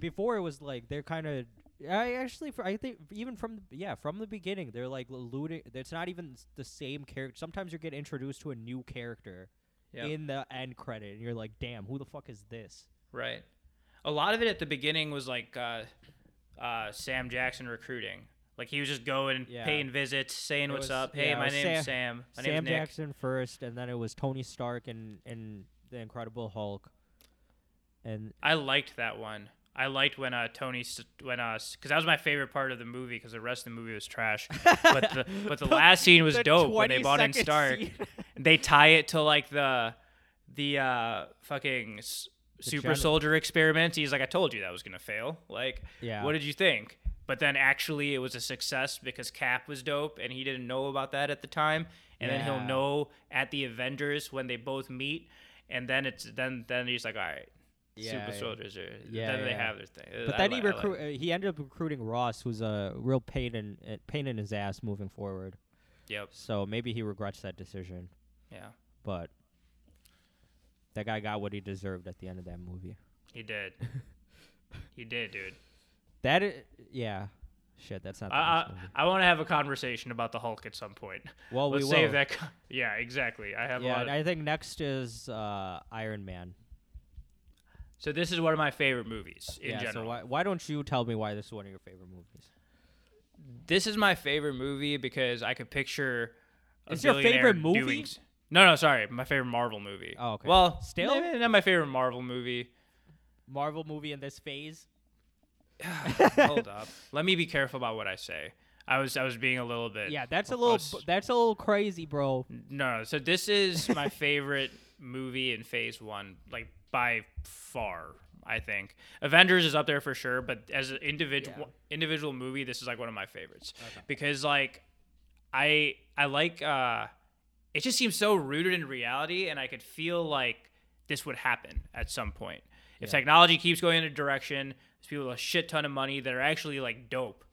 Before it was like they're kind of. I actually, for, I think even from the, yeah from the beginning they're like alluding. It's not even the same character. Sometimes you get introduced to a new character Yep. in the end credit, and you're like, damn, who the fuck is this? Right. A lot of it at the beginning was like uh, uh, Sam Jackson recruiting. Like he was just going, Yeah. paying visits, saying It what's was- up. Hey, it my name's Sam- Sam. My Sam name's. Jackson first, and then it was Tony Stark and and the Incredible Hulk. And I liked that one. I liked when uh, Tony s- when uh because that was my favorite part of the movie because the rest of the movie was trash. but the but the last scene was the dope when they bought in Stark. they tie it to like the the uh fucking s- super gen- soldier experiment. He's like, I told you that was gonna fail. Like, Yeah. what did you think? But then actually, it was a success because Cap was dope, and he didn't know about that at the time. And then he'll know at the Avengers when they both meet, and then it's then then he's like, all right. Yeah, super yeah. soldiers are Yeah, then they have their thing. But I then he li- like recruit. it. he ended up recruiting Ross, who's a real pain in uh, pain in his ass moving forward. Yep. So maybe he regrets that decision. Yeah, But that guy got what he deserved at the end of that movie. he did. he did, dude. That i- yeah, shit. That's not. I I, want to have a conversation about the Hulk at some point. Well, Let's we save will. that. co- Yeah, exactly. I have Yeah, I think next is uh, Iron Man. So this is one of my favorite movies in yeah. general. So why why don't you tell me why this is one of your favorite movies? this is my favorite movie because I could picture. A It's your billionaire favorite movie? doing s- no, no, sorry, my favorite Marvel movie. Oh, okay. Well, Still? maybe not my favorite Marvel movie. Marvel movie in this phase. Hold up, let me be careful about what I say. I was I was being a little bit. Yeah, that's a little that's a little crazy, bro. No, no. So this is my favorite movie in Phase One, like by far. I think Avengers is up there for sure, but as an individual Yeah. individual movie, this is like one of my favorites because like I I like uh it just seems so rooted in reality, and I could feel like this would happen at some point if Yeah. technology keeps going in a direction. There's people with a shit ton of money that are actually like dope.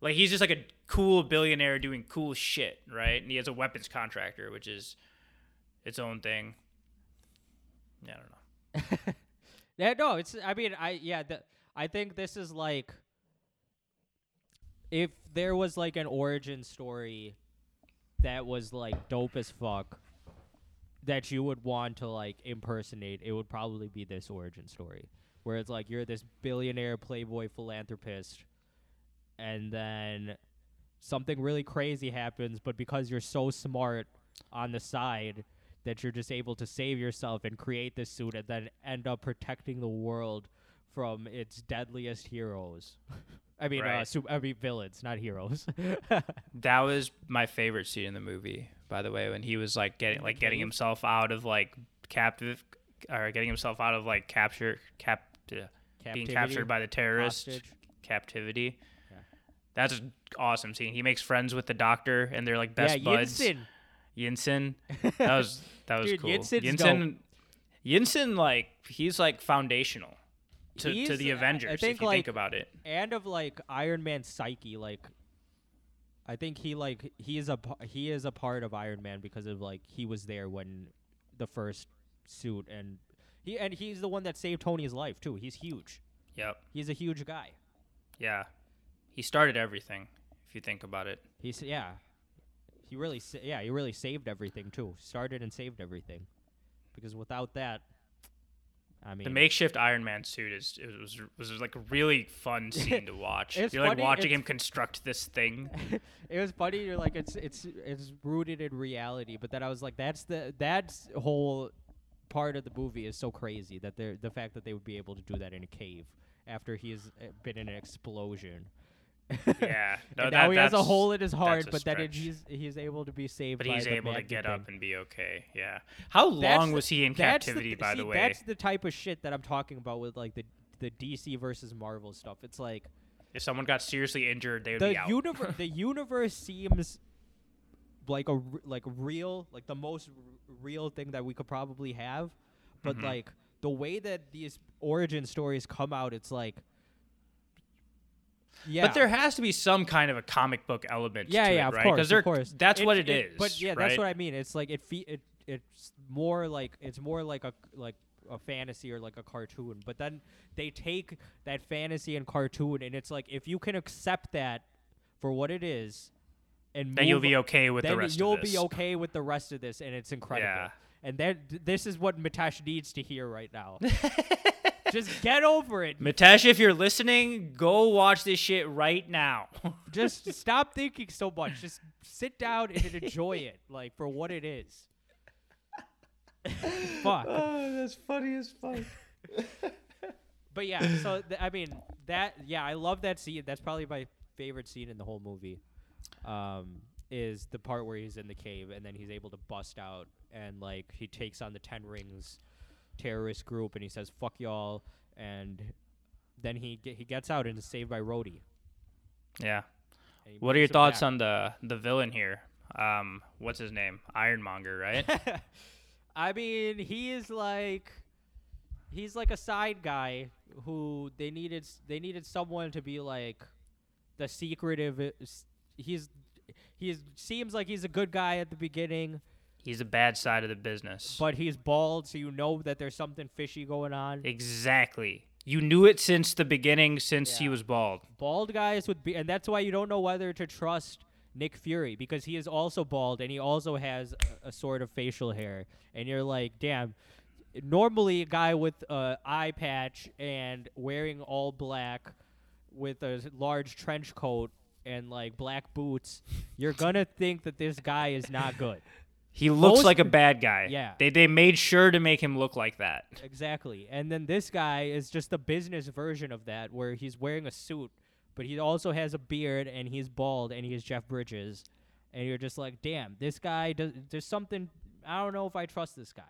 Like he's just like a cool billionaire doing cool shit, right? And he has a weapons contractor, which is its own thing. Yeah, I don't know. Yeah, no, it's. I mean, I yeah, the, I think this is like if there was like an origin story that was like dope as fuck. that you would want to like impersonate, it would probably be this origin story, where it's like you're this billionaire playboy philanthropist, and then something really crazy happens, but because you're so smart on the side that you're just able to save yourself and create this suit and then end up protecting the world from its deadliest heroes. I mean, uh, Right. su- I mean villains, not heroes. That was my favorite scene in the movie, by the way, when he was like getting like getting himself out of like captive or getting himself out of like capture cap uh, being captured by the terrorists hostage. captivity. Yeah. That's an awesome scene. He makes friends with the doctor and they're like best yeah, buds. Yinsen. Yinsen. That was that was Dude, cool. Yinsen Yinsen like he's like foundational to, to the uh, I Avengers think, if you like, think about it. and of like Iron Man's psyche, like I think he like he is a he is a part of Iron Man because of like he was there when the first suit and he and he's the one that saved Tony's life too. He's huge. Yep. He's a huge guy. Yeah. He started everything if you think about it. He's yeah. He really sa- yeah, he really saved everything too. Started and saved everything. Because without that I mean The makeshift Iron Man suit is it was was like a really fun scene to watch. You're like watching him construct this thing. it was funny. You're like it's it's it's rooted in reality, but then I was like, that's the that's whole part of the movie is so crazy that they're the fact that they would be able to do that in a cave after he has uh, been in an explosion. Yeah, no, that- now he has a hole in his heart, but then it, he's he's able to be saved. But he's the able to get thing. up and be okay. Yeah. How That's long the- was he in the captivity? th- by see, the way, that's the type of shit that I'm talking about with like the the DC versus Marvel stuff. It's like if someone got seriously injured, they would the be out. universe the universe seems like a like real like the most r- real thing that we could probably have but Mhm. like the way that these origin stories come out it's like yeah But there has to be some kind of a comic book element yeah to yeah it, of right? course of course that's what It- it it- is. but yeah right? that's what i mean it's like it fe- it it's more like it's more like a like a fantasy or like a cartoon but then they take that fantasy and cartoon and it's like if you can accept that for what it is and Then you'll be okay with then the rest you'll of this. be okay with the rest of this and it's incredible Yeah. and that th- this is what Mitesh needs to hear right now just get over it Mitesh, if you're listening, go watch this shit right now. just stop thinking so much just sit down and enjoy it like for what it is fuck oh, that's funny as fuck. But yeah, so th- I mean that yeah, I love that scene. That's probably my favorite scene in the whole movie. Um, is the part where he's in the cave and then he's able to bust out and like he takes on the Ten Rings terrorist group and he says "fuck y'all" and then he ge- he gets out and is saved by Rhodey. Yeah. What are your thoughts back. on the the villain here? Um, what's his name? Ironmonger, right? I mean, he is like he's like a side guy who they needed they needed someone to be like the secretive he's he seems like he's a good guy at the beginning, He's the bad side of the business. but he's bald, so you know that there's something fishy going on. exactly. You knew it since the beginning, since he was bald. Bald guys would be, and that's why you don't know whether to trust Nick Fury because he is also bald and he also has a, a sort of facial hair, and you're like, damn. Normally, a guy with a eye patch and wearing all black, with a large trench coat and like black boots, you're gonna think that this guy is not good. He looks Most like a bad guy. Yeah. They they made sure to make him look like that. Exactly. And then this guy is just the business version of that, where he's wearing a suit, but he also has a beard and he's bald and he's Jeff Bridges. And you're just like, damn, this guy does. There's something. I don't know if I trust this guy.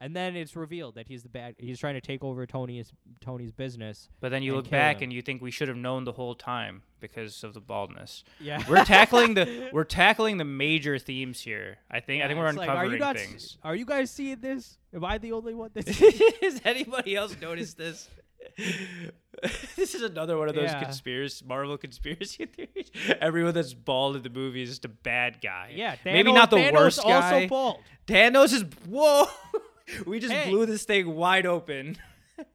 And then it's revealed that he's the bad. He's trying to take over Tony's Tony's business. But then you look back him. and you think we should have known the whole time because of the baldness. Yeah. We're tackling the we're tackling the major themes here. I think I think we're it's like, are you uncovering not? things. Are you guys seeing this? Am I the only one that's? Has anybody else noticed this? this is another one of those Yeah. conspiracy Marvel conspiracy theories. Everyone that's bald in the movie is just a bad guy. yeah. maybe Thanos- not the Thanos worst Also guy. bald. Thanos is whoa. we just Hey. blew this thing wide open.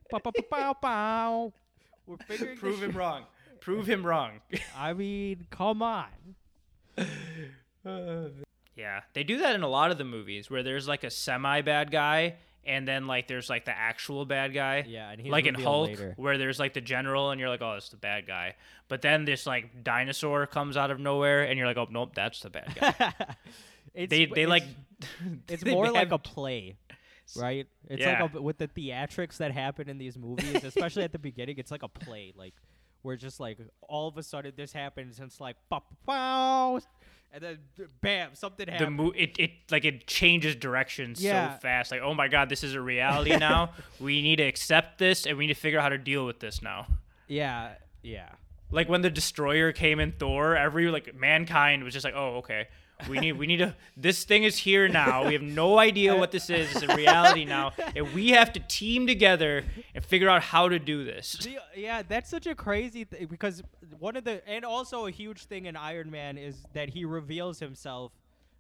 Pow, pow, pow, pow, pow. We're figuring. Prove him wrong. Prove him wrong. I mean, come on. Yeah, they do that in a lot of the movies where there's like a semi bad guy and then like there's like the actual bad guy. Yeah, and he's like in Hulk, later. where there's like the general, and you're like, oh, it's the bad guy. But then this like dinosaur comes out of nowhere, and you're like, oh, nope, that's the bad guy. It's, they they like it's more like a play, right? It's Yeah. like a, with the theatrics that happen in these movies, especially at the beginning. It's like a play, like where just like all of a sudden this happens, and it's like "Pow, pow," and then bam, something happens. the happens. mo- it, it like it changes direction Yeah. so fast. Like, oh my god, this is a reality now. we need to accept this, and we need to figure out how to deal with this now. yeah, yeah. Like when the destroyer came in Thor, every like mankind was just like, oh okay. We need we need to this thing is here now. We have no idea what this is. It's a reality now. And we have to team together and figure out how to do this. Yeah, that's such a crazy thing because one of the and also a huge thing in Iron Man is that he reveals himself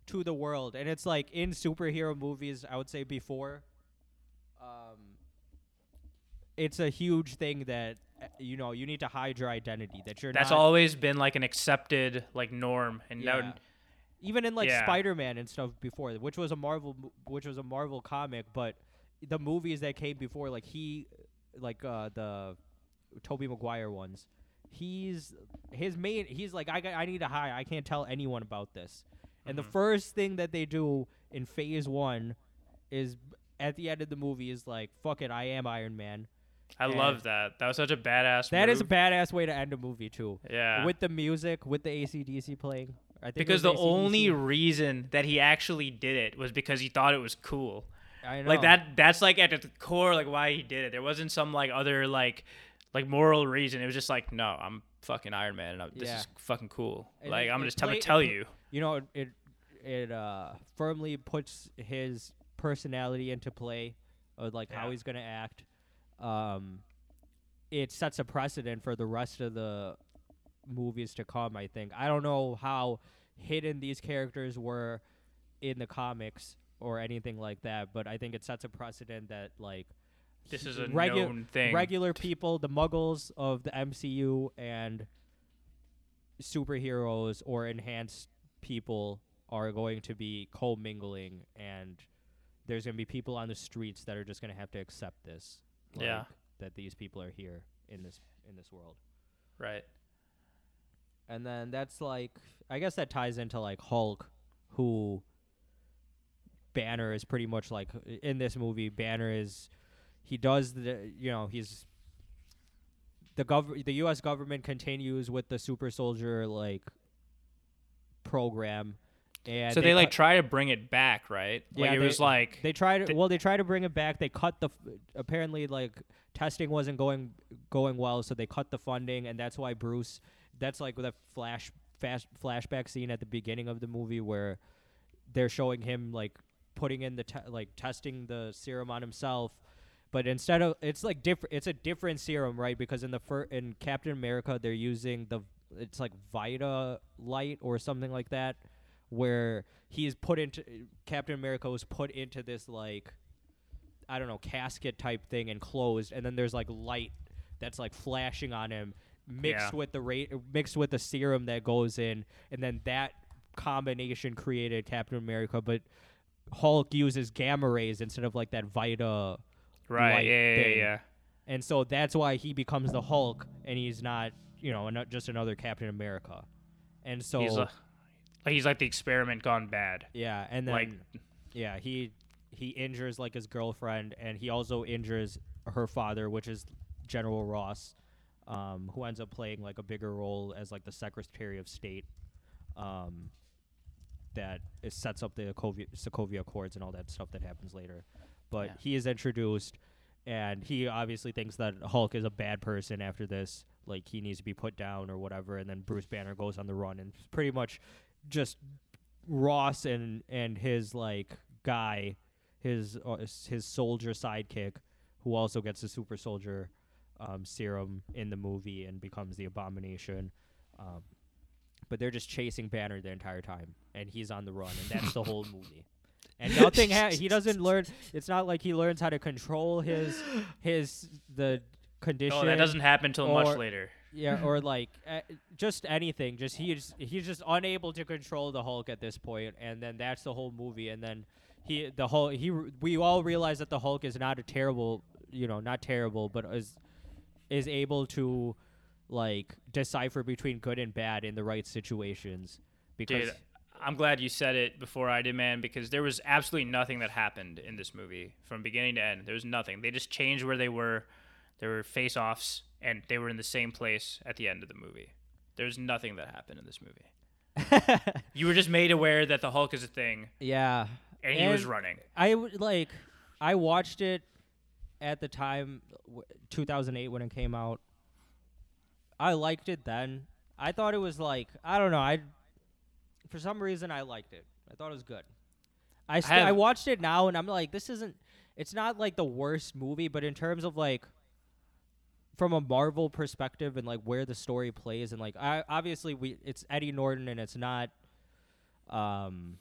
to the world, and it's like in superhero movies, I would say before. Um, it's a huge thing that uh, you know you need to hide your identity. That you're That's not, always been like an accepted like norm and now Yeah. Even in like Yeah. Spider-Man and stuff before, which was a Marvel, which was a Marvel comic, but the movies that came before, like he, like uh the Tobey Maguire ones, he's his main. He's like, I got, I need to hide. I can't tell anyone about this. And the Mhm. first thing that they do in Phase One is at the end of the movie is like, fuck it, I am Iron Man. I And- love that. That was such a badass That is a badass way to end a movie too. yeah. With the music, with the ACDC playing. I think because the only reason that he actually did it was because he thought it was cool. I know. Like that that's like at the core like why he did it. There wasn't some like other like like moral reason. It was just like, no, I'm fucking Iron Man and I, this Yeah. is fucking cool. Like it- I'm it just I'm play- gonna tell you. you know it it, uh firmly puts his personality into play of like how he's gonna act um it sets a precedent for the rest of the movies to come i think i don't know how hidden these characters were in the comics or anything like that but i think it sets a precedent that like This is a regu- known thing. regular people, the muggles of the MCU, and superheroes or enhanced people are going to be commingling, and there's going to be people on the streets that are just going to have to accept this. Yeah. That these people are here in this in this world. right. And then that's like I guess that ties into like Hulk who Banner is pretty much like in this movie Banner is he does the you know he's the gov the US government continues with the super soldier like program and so they, like cut- try to bring it back, right? Like Yeah, it they- was like they try to Th- well they try to bring it back they cut the f- apparently like testing wasn't going going well so they cut the funding and that's why Bruce that's like the flash fast flashback scene at the beginning of the movie where they're showing him like putting in the te- like testing the serum on himself. But instead of it's like different it's a different serum right? Because in the fir- in Captain America they're using the it's like Vita light or something like that where he is put into Captain America was put into this like I don't know casket type thing and closed and then there's like light that's like flashing on him mixed Yeah. with the rate mixed with the serum that goes in and then that combination created Captain America but Hulk uses gamma rays instead of like that Vita right. Yeah, yeah, yeah, and so that's why he becomes the Hulk and he's not you know not just another Captain America and so He's, a, like, he's like the experiment gone bad. yeah and then like yeah he he injures like his girlfriend and he also injures her father which is general ross um, who ends up playing like a bigger role as like the secretary of state um, that sets up the Sokovia, Sokovia Accords and all that stuff that happens later but Yeah. he is introduced and he obviously thinks that hulk is a bad person after this like he needs to be put down or whatever and then bruce banner goes on the run and pretty much just Ross and and his like guy, his uh, his soldier sidekick, who also gets a super soldier um, serum in the movie and becomes the abomination. Um, but they're just chasing Banner the entire time, and he's on the run, and that's the whole movie. And nothing ha- he doesn't learn. It's not like he learns how to control his his the condition. oh, that doesn't happen until much later. yeah, or like uh, just anything. Just he's he's just unable to control the Hulk at this point, and then that's the whole movie. And then he the whole he we all realize that the Hulk is not a terrible, you know, not terrible, but is is able to like decipher between good and bad in the right situations. Because Dude, I'm glad you said it before I did, man, because there was absolutely nothing that happened in this movie from beginning to end. There was nothing. They just changed where they were. There were face-offs, and they were in the same place at the end of the movie. There's nothing that happened in this movie. You were just made aware that the Hulk is a thing, yeah, and he was running. I like I watched it at the time w- 2008 when it came out. I liked it then. I thought it was like I don't know. I for some reason I liked it. I thought it was good. I st- I have- watched it now and I'm like this isn't it's not like the worst movie, but in terms of like from a Marvel perspective and like where the story plays and like I obviously we it's Eddie Norton and it's not um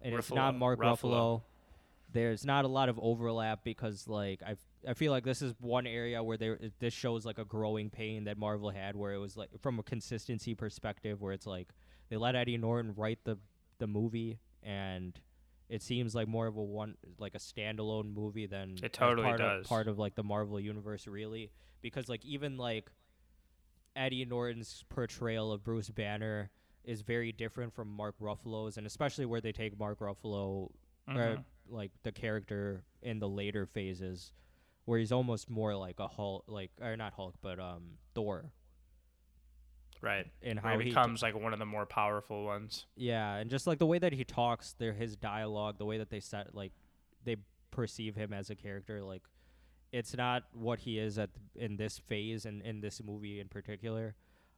and it's not Mark Ruffalo. Ruffalo. There's not a lot of overlap because like I I feel like this is one area where there this shows like a growing pain that Marvel had where it was like from a consistency perspective where it's like they let Eddie Norton write the the movie and it seems like more of a one like a standalone movie than It totally part does. of part of like the Marvel universe really because like even like Eddie Norton's portrayal of Bruce Banner is very different from Mark Ruffalo's and especially where they take Mark Ruffalo or Mhm. Like the character in the later phases where he's almost more like a Hulk like or not Hulk but um Thor Right. and how he he becomes like one of the more powerful ones. yeah, and just like the way that he talks, there his dialogue, the way that they set like they perceive him as a character, like it's not what he is at in this phase and in this movie in particular.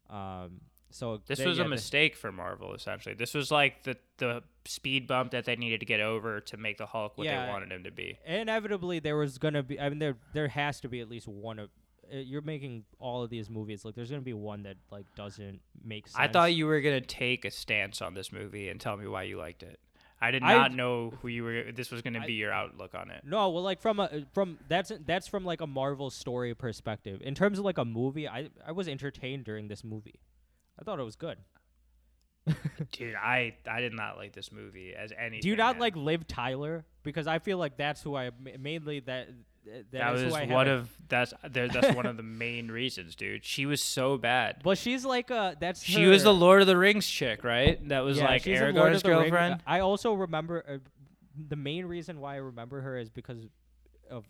Um, so This they- was yeah, a mistake for Marvel, essentially. This was like the the speed bump that they needed to get over to make the Hulk what Yeah. they wanted him to be. inevitably there was gonna be. I mean, there there has to be at least one of. Uh, you're making all of these movies like there's gonna be one that like doesn't make sense. I thought you were gonna take a stance on this movie and tell me why you liked it. I did I- not know who you were. This was gonna I- be your outlook on it. No, well, like from a from that's that's from like a Marvel story perspective. In terms of like a movie, I I was entertained during this movie. I thought it was good. Dude, I I did not like this movie as any. Do you not like Liv Tyler? Because I feel like that's who I mainly that that That is was one of that's there. That's one of the main reasons, dude. She was so bad. Well, she's like uh that's She was the Lord of the Rings chick, right? That was yeah, like Aragorn's the Ring- girlfriend. I also remember uh, the main reason why I remember her is because of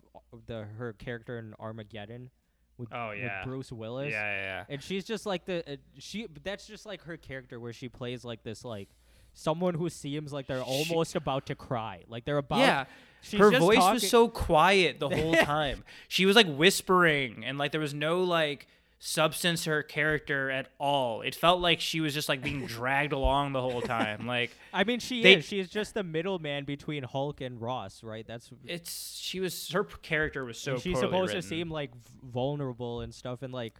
the her character in Armageddon with, Oh, yeah. with. Bruce Willis. yeah, yeah. yeah. and she's just like the uh, she but that's just like her character where she plays like this like someone who seems like they're She- almost about to cry like they're about yeah. she's Her voice talking- was so quiet the whole time. she was like whispering, and like there was no like substance to her character at all. It felt like she was just like being dragged along the whole time. Like I mean she they- is she's just the middleman between Hulk and Ross right that's it's she was her character was so. she's supposed written. to seem like vulnerable and stuff and like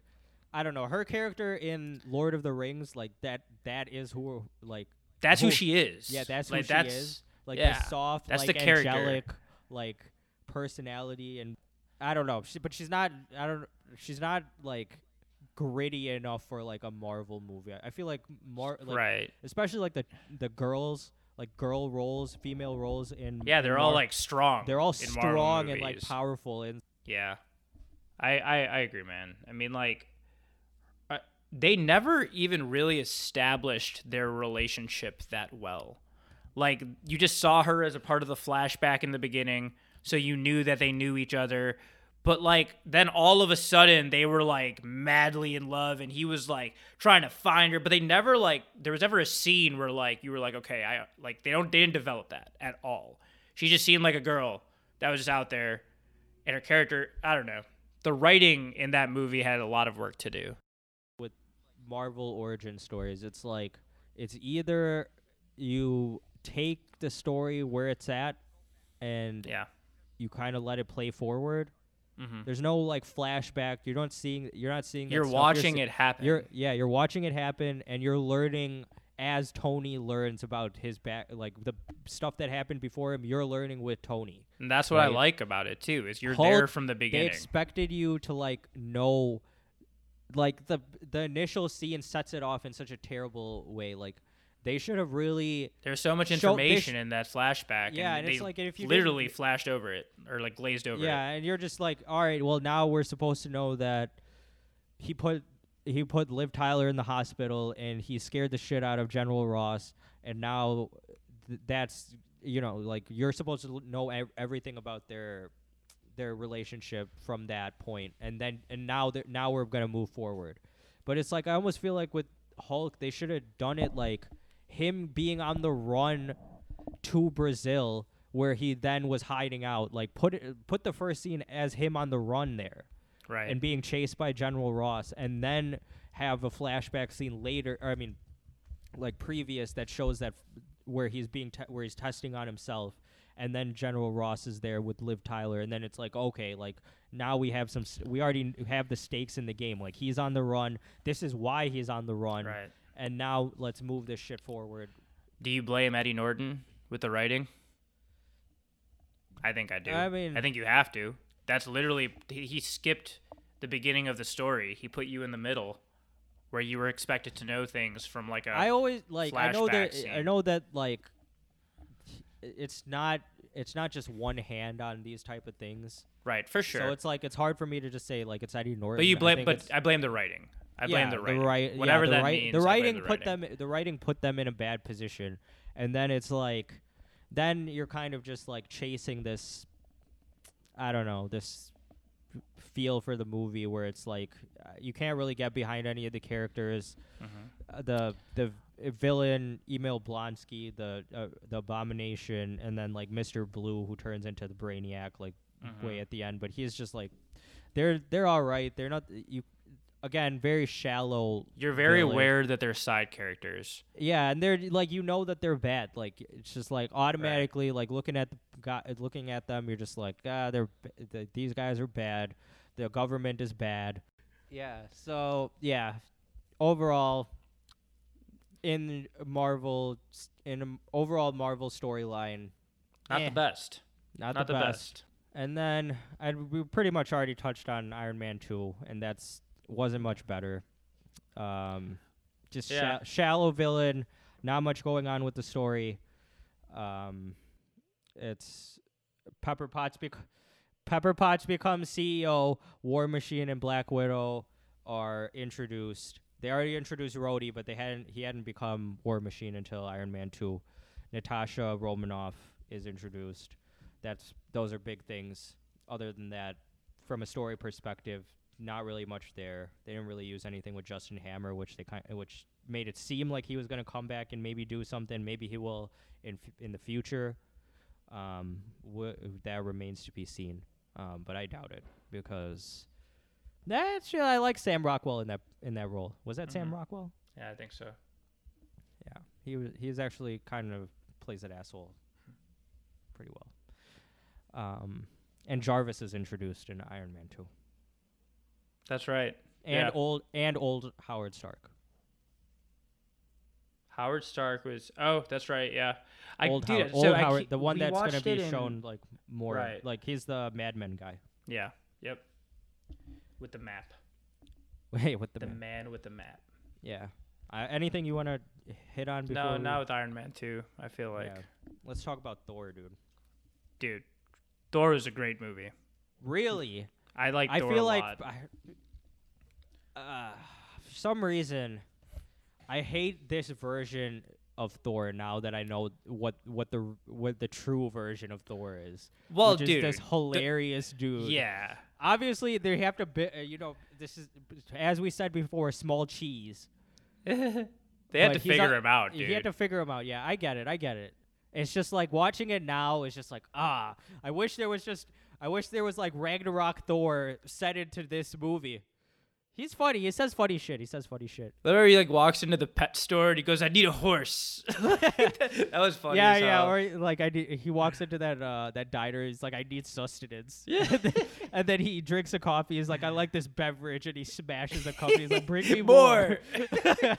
I don't know her character in Lord of the Rings like that that is who like That's who who- she is. yeah that's who like, she that's, is like yeah, the soft that's like the character. angelic like personality and I don't know she, but she's not I don't she's not like gritty enough for like a Marvel movie I, I feel like more like right. especially like the the girls like girl roles female roles in Yeah, they're all Mar- like strong. they're all in strong and like powerful and Yeah, I, I I agree, man. I mean, like, uh, they never even really established their relationship that well. Like, you just saw her as a part of the flashback in the beginning, so you knew that they knew each other. But like, then all of a sudden they were like madly in love, and he was like trying to find her. But they never like there was ever a scene where like you were like, okay, I like they don't they didn't develop that at all. She just seemed like a girl that was just out there and her character i don't know the writing in that movie had a lot of work to do with Marvel origin stories, it's like it's either you take the story where it's at and yeah you kind of let it play forward. Hmm There's no like flashback. You're not seeing. You're not seeing. you're watching see- it happen You're yeah. You're watching it happen, and you're learning as Tony learns about his back, like the stuff that happened before him. You're learning with Tony. and that's what i like about it too is you're Hulk, there from the beginning. They expected you to like know like the the initial scene sets it off in such a terrible way. Like they should have really There's so much information sh- in that flashback. Yeah, and they it's like if you literally flashed over it or like glazed over yeah, it. Yeah, and you're just like, all right, well now we're supposed to know that he put he put Liv Tyler in the hospital and he scared the shit out of General Ross, and now th- that's you know like you're supposed to know ev- everything about their their relationship from that point, and then and now they're- now we're gonna move forward, but it's like I almost feel like with Hulk they should have done it like him being on the run to Brazil where he then was hiding out. Like put it, put the first scene as him on the run there Right. and being chased by General Ross, and then have a flashback scene later. Or I mean, like previous that shows that f- where he's being te- where he's testing on himself. And then General Ross is there with Liv Tyler, and then it's like, okay, like now we have some, st- we already have the stakes in the game. Like he's on the run. This is why he's on the run, right. And now let's move this shit forward. Do you blame Eddie Norton with the writing? I think I do. I mean- I think you have to. That's literally he, skipped the beginning of the story. He put you in the middle, where you were expected to know things from like a. I always like I know that flashback I know that like it's not it's not just one hand on these type of things. right for sure. So it's like it's hard for me to just say like it's Eddie Norton. but you blame. think But I blame the writing. I blame yeah, the writing. right- yeah, Whatever the that means. The writing the put writing. them the writing put them in a bad position, and then it's like then you're kind of just like chasing this. I don't know this feel for the movie where it's like uh, you can't really get behind any of the characters. Mhm. uh, the the villain Emil Blonsky, the uh, the abomination, and then like Mr. Blue who turns into the Brainiac like way Mhm. at the end. But he's just like they're they're all right. They're not you again very shallow. You're very villain. aware that they're side characters. Yeah, and they're like you know that they're bad. Like it's just like automatically like looking at the guy, looking at them, you're just like ah they're b- th- these guys are bad. The government is bad. Yeah. So yeah, overall, in Marvel, in a m- overall Marvel storyline, Not eh, the best. not, Not the, the best. best. And then I we pretty much already touched on Iron Man two, and that's wasn't much better. Um, just Yeah. sha- shallow villain, not much going on with the story. Um, it's Pepper Potts bec- Pepper Potts becomes CEO. War Machine and Black Widow are introduced. They already introduced Rhodey, but they hadn't. He hadn't become War Machine until Iron Man two. Natasha Romanoff is introduced. That's those are big things. Other than that, from a story perspective, not really much there. They didn't really use anything with Justin Hammer, which they kind which made it seem like he was going to come back and maybe do something. Maybe he will in f- in the future. Um, w- that remains to be seen. Um, but I doubt it because that's actually I like Sam Rockwell in that in that role. Was that Sam Mhm. Rockwell? Yeah, I think so. Yeah, he was. He's actually kind of plays that asshole pretty well. Um, and Jarvis is introduced in Iron Man two, That's right. and Yeah. old and old Howard Stark. Howard Stark was. Oh, that's right. Yeah. I, old dude, Howard, so old I Howard, the one that's gonna be in- shown like more. Right. Like he's the Mad Men guy. Yeah. Yep. With the map. Wait, with the, The man. man with the map. Yeah. Uh, anything you want to hit on before? No, we- not with Iron Man 2. I feel like, Yeah. Let's talk about Thor, dude. dude, Thor is a great movie. Really? I like. I Thor feel a like lot. I, uh, for some reason I hate this version of Thor now that I know what what the what the true version of Thor is. well, which is dude. this hilarious dude. yeah. Obviously, they have to. Bi- uh, you know, this is as we said before, small cheese. they had to figure him out, dude. You had to figure him out. Yeah, I get it. I get it. It's just like watching it now is just like ah. I wish there was just. I wish there was like Ragnarok Thor set into this movie. He's funny. He says funny shit. He says funny shit. Remember he like walks into the pet store and he goes, "I need a horse." that was funny. yeah, yeah. hell. Or like I need, he walks into that uh that diner. He's like, I need sustenance. Yeah. and, then, and then he drinks a coffee. He's like, I like this beverage, and he smashes a cup. and He's like, Bring me more. More.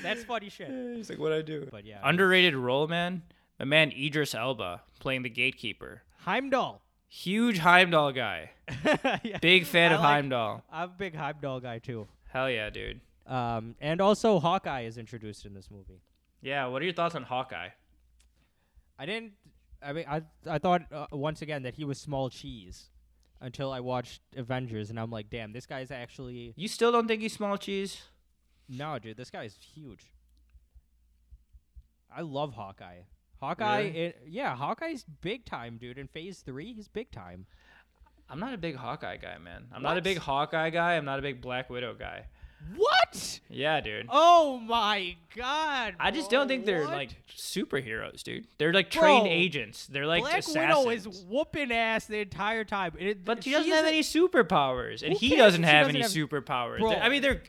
That's funny shit. He's like, "What I do?" But yeah, Underrated role, man. My man Idris Elba playing the gatekeeper. Heimdall. Huge Heimdall guy. Yeah. Big fan I of like- Heimdall. I'm a big Heimdall guy too. Hell yeah, dude. Um, and also Hawkeye is introduced in this movie. Yeah, what are your thoughts on Hawkeye? I didn't. I mean, I I thought uh, once again that he was small cheese until I watched Avengers, and I'm like, damn, this guy's actually You still don't think he's small cheese? no, dude, this guy's huge. I love Hawkeye. Hawkeye, Really? i- yeah, Hawkeye's big time, dude. In Phase Three, he's big time. I'm not a big Hawkeye guy, man. I'm not a big Hawkeye guy. I'm not a big Black Widow guy. What? Yeah, dude. Oh my god! I just don't think they're what? like superheroes, dude. They're like trained Bro, agents. They're like Black assassins. Widow is whooping ass the entire time. It- but he she doesn't have any superpowers, and he doesn't have doesn't any have- superpowers. Bro. I mean, they're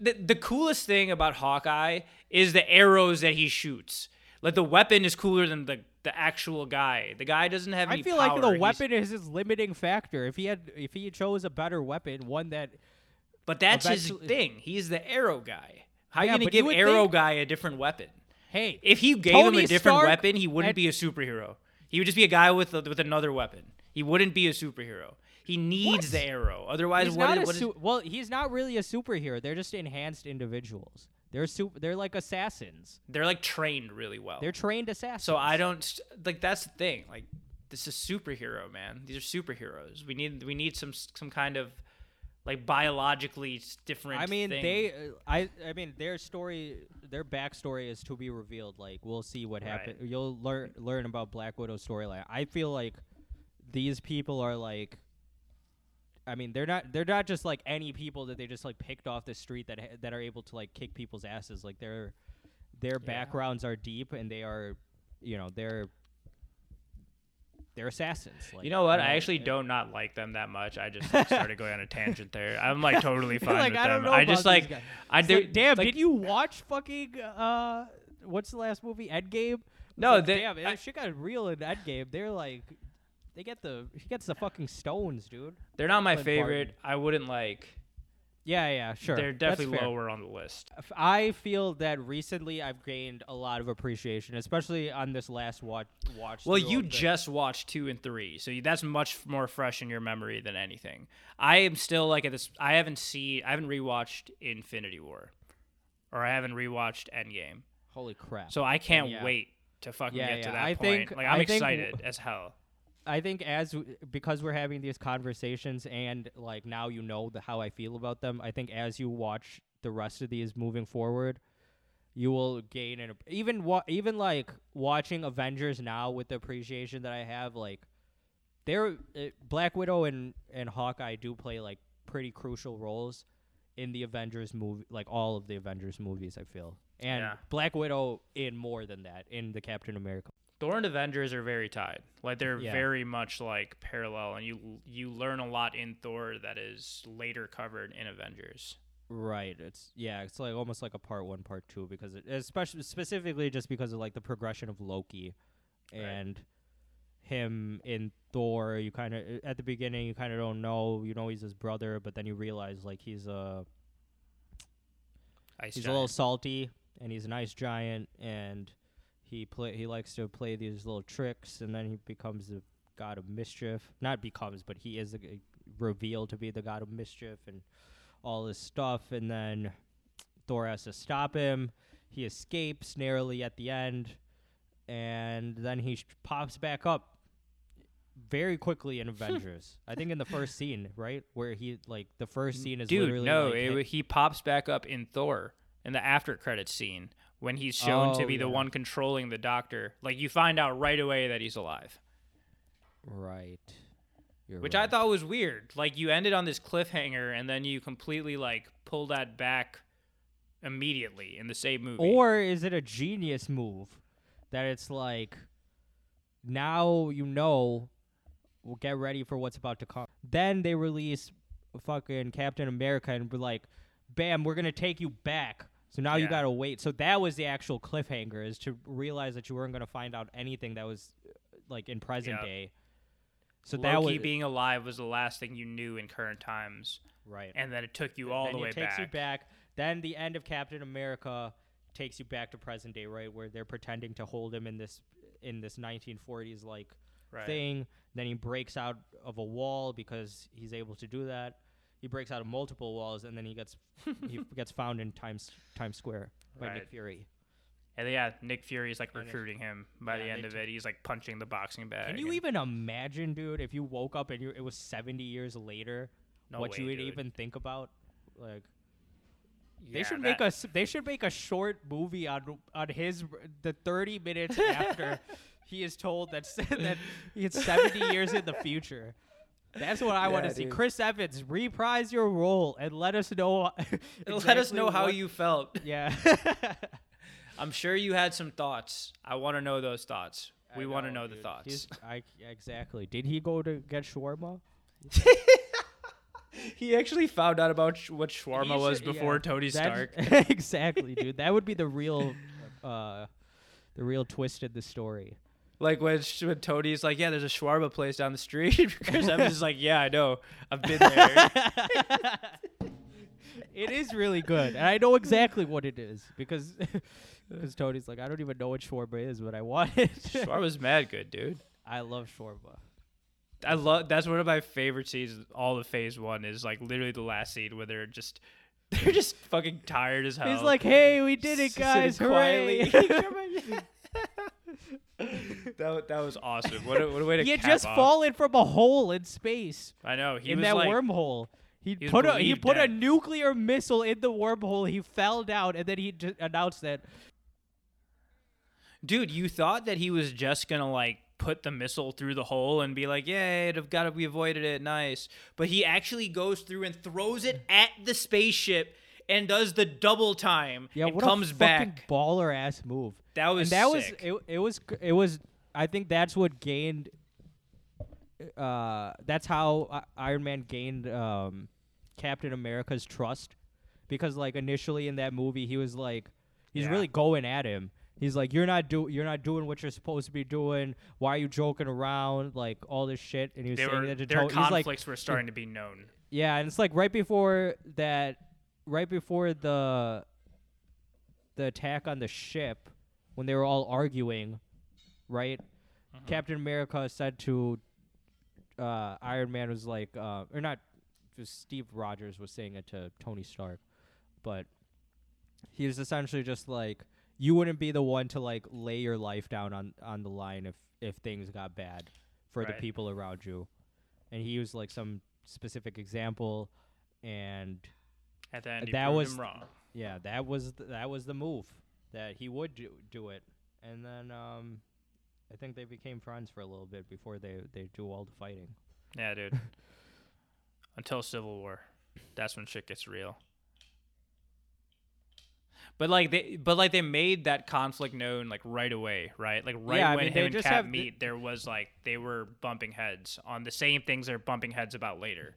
the, the coolest thing about Hawkeye is the arrows that he shoots. Like the weapon is cooler than the the actual guy. The guy doesn't have any I feel power. like the He's- weapon is his limiting factor. If he had, if he chose a better weapon, one that But that's Eventually- his thing. He's the arrow guy. How Yeah, you gonna give arrow think- guy a different weapon? hey, If he gave him a different Stark weapon, he wouldn't and- be a superhero. He would just be a guy with a, with another weapon. He wouldn't be a superhero. He needs What? the arrow. Otherwise, he's what is- what is- su- well, he's not really a superhero. They're just enhanced individuals. They're super. They're like assassins. they're like trained really well. They're trained assassins. so I don't like that's the thing. Like this is superhero, man. These are superheroes. We need we need some some kind of like biologically different. I mean, thing. they. Uh, I. I mean, their story, their backstory is to be revealed. Like we'll see what Right. happens. You'll learn learn about Black Widow's storyline. I feel like these people are like. I mean, they're not. They're not just like any people that they just like picked off the street that ha- that are able to like kick people's asses. Like their their Yeah. backgrounds are deep and they are, you know, they're they're assassins. Like, You know what? I know, actually don't not like them that much. I just like, started going on a tangent there. I'm like totally fine like with I don't them. know I just like. I do. like, damn, did you watch fucking uh what's the last movie? Endgame? No, they- damn, I- shit got real in Endgame. They're like they get the he gets the fucking stones, dude. They're not my Clint favorite. I wouldn't like. Yeah, yeah, sure. They're definitely lower on the list. I feel that recently I've gained a lot of appreciation, especially on this last watch watch. Well, you just watched two and three, so that's much more fresh in your memory than anything. I am still like at this. I haven't seen. I haven't rewatched Infinity War, or I haven't rewatched Endgame, holy crap. so I can't yeah. wait to fucking Yeah, get to yeah, that I point. think- like I'm I think excited as hell. I think as w- because we're having these conversations and like now you know the how I feel about them. I think as you watch the rest of these moving forward, you will gain an even wa- even like watching Avengers now with the appreciation that I have. Like, they're uh, Black Widow and and Hawkeye do play like pretty crucial roles in the Avengers movie, like all of the Avengers movies. I feel and Yeah. Black Widow in more than that in the Captain America. Thor and Avengers are very tied. Like they're Yeah. very much like parallel, and you you learn a lot in Thor that is later covered in Avengers. Right. It's yeah. It's like almost like a part one, part two, because it, especially specifically just because of like the progression of Loki, Right. and him in Thor. You kind of at the beginning you kind of don't know. You know he's his brother, but then you realize like he's a Ice he's a little salty and he's an ice giant and he play he likes to play these little tricks and then he becomes the god of mischief. Not becomes, but he is g- revealed to be the god of mischief and all this stuff. And then Thor has to stop him. He escapes narrowly at the end, and then he sh- pops back up very quickly in Avengers. I think in the first scene, right, where he like the first scene is Dude, literally no, like, it, he pops back up in Thor in the after credits scene when he's shown to Oh, be the one controlling the doctor. Like you find out right away that he's alive, right. You're which right. I thought was weird. Like you ended on this cliffhanger and then you completely like pull that back immediately in the same movie. Or is it a genius move that it's like now you know we'll get ready for what's about to come. Then they release fucking Captain America and be like, bam, we're gonna take you back. So now you gotta wait. So that was the actual cliffhanger is to realize that you weren't gonna find out anything that was uh, like in present Yep. day. So that Loki was being alive was the last thing you knew in current times, right. and then it took you all then the it way takes back. you back. Then the end of Captain America takes you back to present day, right, where they're pretending to hold him in this in this 1940s like Right. thing. Then he breaks out of a wall because he's able to do that. He breaks out of multiple walls, and then he gets he gets found in Times Times Square by Nick Fury. And yeah, Nick Fury's like And recruiting him. By Yeah, the end of t- it, he's like punching the boxing bag. Can you even imagine, dude, if you woke up and you it was seventy years later, No what way, you would dude. even think about? Like they should make a they should make a short movie on on his the thirty minutes after he is told that that it's seventy years in the future. That's what I want to see. dude. Chris Evans, reprise your role and let us know. Let us exactly know how what- you felt. Yeah. I'm sure you had some thoughts. I want to know those thoughts. I We want to know the thoughts. He's- I exactly. Did he go to get shawarma? he actually found out about sh- what shawarma He was should- yeah, before Tony that's- Stark. exactly, dude. That would be the real, uh, the real twist in the story. Like when, when Tony's like, "Yeah, there's a shawarma place down the street." Chris Evans is like, "Yeah, I know. I've been there." it is really good, and I know exactly what it is because because Tony's like, I don't even know what shawarma is, but I want it. shawarma's mad good, dude. I love shawarma. I love. That's one of my favorite scenes. All of Phase One is like literally the last scene where they're just they're just fucking tired as hell. He's like, "Hey, we did it, guys! Hooray!" that, that was awesome. What a, what a way to he had just off. fallen from a hole in space. I know he in that like, wormhole. He, he put a he put a nuclear missile in the wormhole. He fell down, and then he just announced that dude. You thought that he was just gonna like put the missile through the hole and be like, "Yay, it've got to we avoided it, nice." But he actually goes through and throws it at the spaceship and does the double time. yeah, and what comes a fucking back. baller ass move. That was and that sick. was it, it was it was I think that's what gained uh that's how I- Iron Man gained um Captain America's trust because like initially in that movie he was like he's Yeah. really going at him. He's like you're not do you're not doing what you're supposed to be doing. Why are you joking around like all this shit and he was There saying were, that to their Tony. He's like conflicts were starting to be known. yeah, and it's like right before that, right before the the attack on the ship, when they were all arguing, right? Mm-hmm. Captain America said to uh, Iron Man was like, uh, or not, just Steve Rogers was saying it to Tony Stark, but he was essentially just like, you wouldn't be the one to like lay your life down on on the line if if things got bad for the people around you, and he used like some specific example, and At the end, That was- yeah, that was th- that was the move that he would do, do it, and then um, I think they became friends for a little bit before they they do all the fighting. Yeah, dude. Until Civil War, that's when shit gets real. But like they, but like they made that conflict known like right away, right? Like right Yeah, I when mean, him and just Cap have the- meet, there was like they were bumping heads on the same things they're bumping heads about later.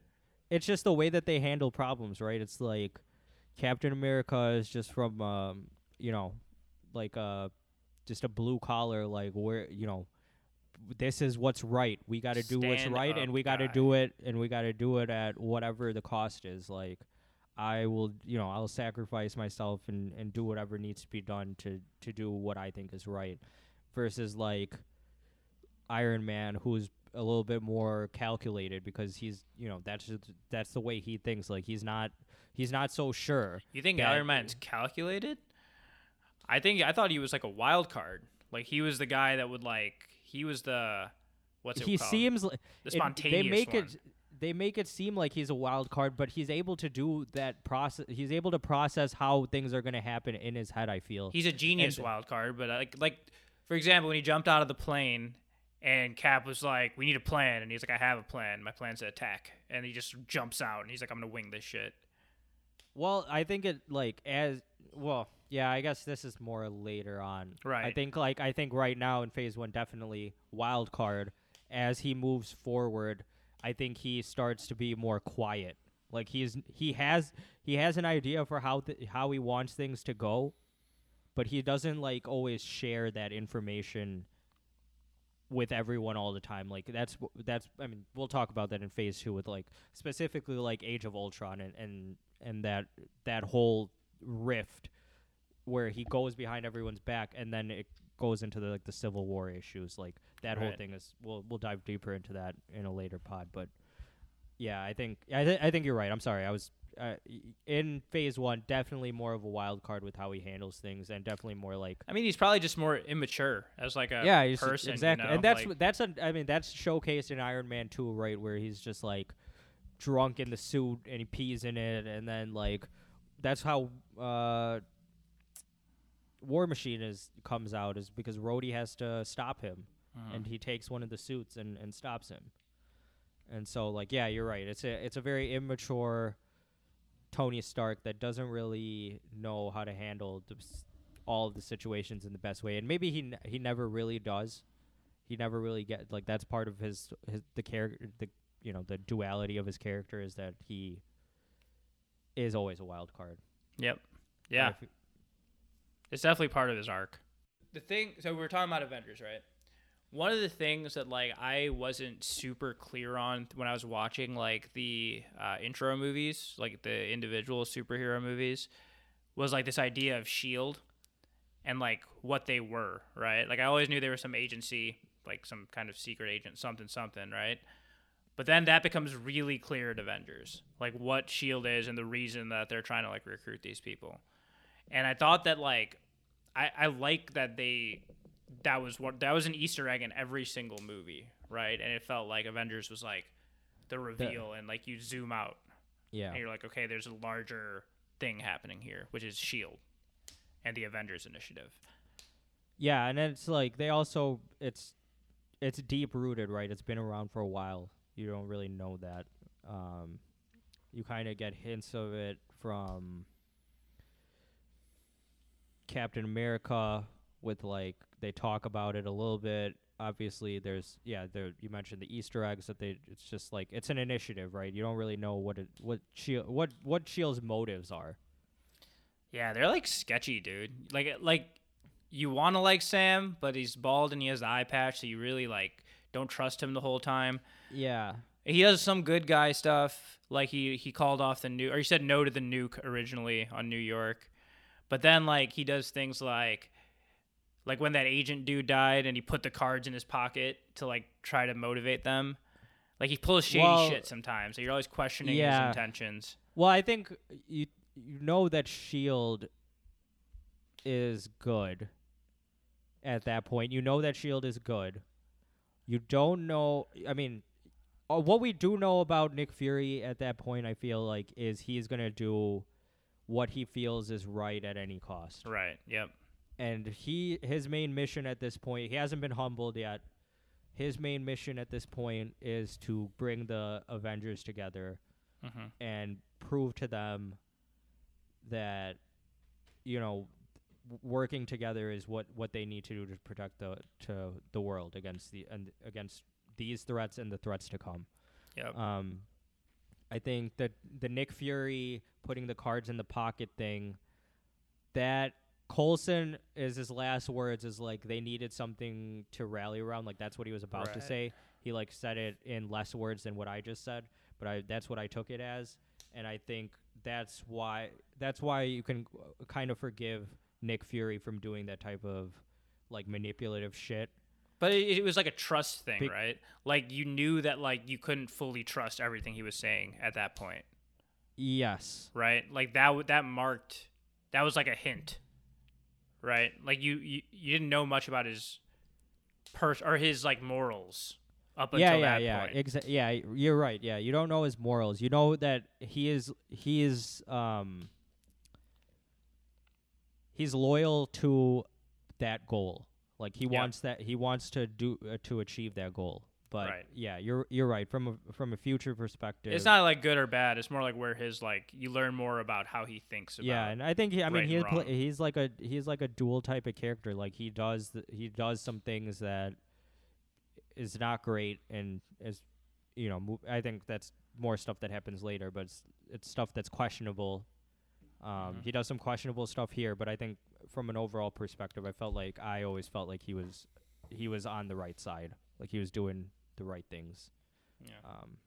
It's just the way that they handle problems, right? It's like Captain America is just from um, you know, like uh, just a blue collar, like where you know. This is what's right. We got to do what's Stand right, and we got to guy. do it, and we got to do it at whatever the cost is. Like, I will, you know, I'll sacrifice myself and, and do whatever needs to be done to to do what I think is right, versus like Iron Man, who's a little bit more calculated because he's, you know, that's just, that's the way he thinks. Like he's not he's not so sure. You think Iron Man's calculated? I think I thought he was like a wild card. Like he was the guy that would like he was the what's it called? he called? seems like the spontaneous they make one. it they make it seem like he's a wild card, but he's able to do that process. He's able to process how things are going to happen in his head. I feel. He's a genius And- wild card, but like like for example, when he jumped out of the plane and Cap was like, "We need a plan," and he's like, "I have a plan. My plan's to attack," and he just jumps out and he's like, "I'm gonna wing this shit." Well, I think it like as well. Yeah, I guess this is more later on. Right. I think like I think right now in phase one, definitely wild card. As he moves forward, I think he starts to be more quiet. Like he's he has he has an idea for how th- how he wants things to go, but he doesn't like always share that information with everyone all the time. Like that's that's I mean we'll talk about that in phase two with like specifically like Age of Ultron and and and that that whole rift where he goes behind everyone's back and then it goes into the like the Civil War issues. Like that whole thing is we'll we'll dive deeper into that in a later pod, but yeah, I think I, th- I think you're right. I'm sorry. I was uh, in phase one, definitely more of a wild card with how he handles things, and definitely more like I mean, he's probably just more immature as like a yeah, he's person. exactly, you know? and that's like, that's a, I mean that's showcased in Iron Man two, right, where he's just like drunk in the suit and he pees in it, and then like that's how uh, War Machine is comes out is because Rhodey has to stop him, Mhm. and he takes one of the suits and and stops him, and so like yeah, you're right. It's a it's a very immature Tony Stark that doesn't really know how to handle the, all of the situations in the best way, and maybe he n- he never really does. He never really get like that's part of his his the character the you know the duality of his character is that he is always a wild card. Yep. Yeah. if- It's definitely part of his arc. The thing, so we were talking about Avengers, right? One of the things that like I wasn't super clear on when I was watching like the uh, intro movies, like the individual superhero movies, was like this idea of Shield and like what they were, right? Like I always knew they were some agency, like some kind of secret agent, something, something, right? But then that becomes really clear at Avengers, like what Shield is and the reason that they're trying to like recruit these people and I thought that like I, I like that they that was what that was an Easter egg in every single movie, right? And it felt like Avengers was like the reveal, and like you zoom out, yeah, and you're like, okay, there's a larger thing happening here, which is Shield and the Avengers Initiative. yeah, and it's like they also it's it's deep rooted, right? It's been around for a while. You don't really know that. Um, you kind of get hints of it from Captain America with like they talk about it a little bit. Obviously, there's yeah, there you mentioned the Easter eggs that they. It's just like it's an initiative, right? You don't really know what it what Shield what what Shield's motives are. Yeah, they're like sketchy, dude. Like like you want to like Sam, but he's bald and he has the eye patch, so you really like don't trust him the whole time. Yeah, He does some good guy stuff, like he he called off the nuke, or he said no to the nuke originally on New York, but then like he does things like, like when that agent dude died and he put the cards in his pocket to like try to motivate them, like he pulls shady Well, shit sometimes. So you're always questioning yeah. his intentions. Well, I think you you know that Shield is good at that point. You know that Shield is good. You don't know. I mean, uh, what we do know about Nick Fury at that point, I feel like, is he's gonna do what he feels is right at any cost. Right. Yep. And he his main mission at this point, he hasn't been humbled yet. His main mission at this point is to bring the Avengers together hmm and prove to them that you know working together is what what they need to do to protect the to the world against the and against these threats and the threats to come. Yep. Um, I think that the Nick Fury putting the cards in the pocket thing, that Coulson is his last words is like they needed something to rally around. Like that's what he was about to say. He like said it in less words than what I just said, but I that's what I took it as, and I think that's why that's why you can uh, kind of forgive Nick Fury from doing that type of like manipulative shit. But it, it was like a trust thing, Big- right? Like you knew that like you couldn't fully trust everything he was saying at that point, Yes. right? Like that that marked that was like a hint, right? Like you you, you didn't know much about his pers or his like morals up yeah, until yeah, that yeah, point. exa- yeah. You're right. Yeah, you don't know his morals. You know that he is he is um he's loyal to that goal. Like he Yeah. wants that he wants to do uh, to achieve that goal. But Right. yeah, you're you're right from a from a future perspective. It's not like good or bad. It's more like where his like you learn more about how he thinks about. yeah, and I think he, I mean right he wrong. he's like a he's like a dual type of character. Like he does th- he does some things that is not great and is you know mo- I think that's more stuff that happens later, but it's, it's stuff that's questionable. Um, Mhm. He does some questionable stuff here, but I think from an overall perspective, I felt like I always felt like he was he was on the right side, like he was doing the right things. yeah. Um,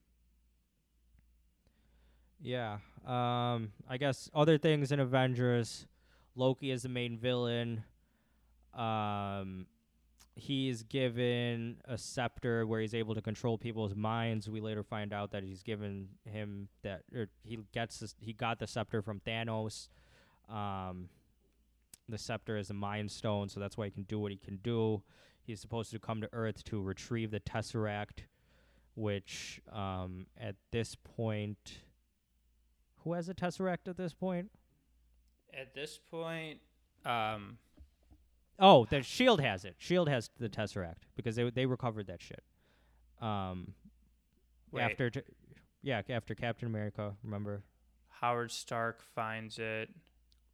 yeah. Um, I guess other things in Avengers, Loki is the main villain. Um, he's given a scepter where he's able to control people's minds. We later find out that he's given him that, or he gets this, he got the scepter from Thanos. Um, the scepter is a mind stone, so that's why he can do what he can do. He's supposed to come to Earth to retrieve the Tesseract, which um, at this point, who has a Tesseract at this point? At this point, um, Oh, the Shield has it. Shield has the Tesseract because they they recovered that shit. Um, Wait. after t- yeah, after Captain America, remember? Howard Stark finds it,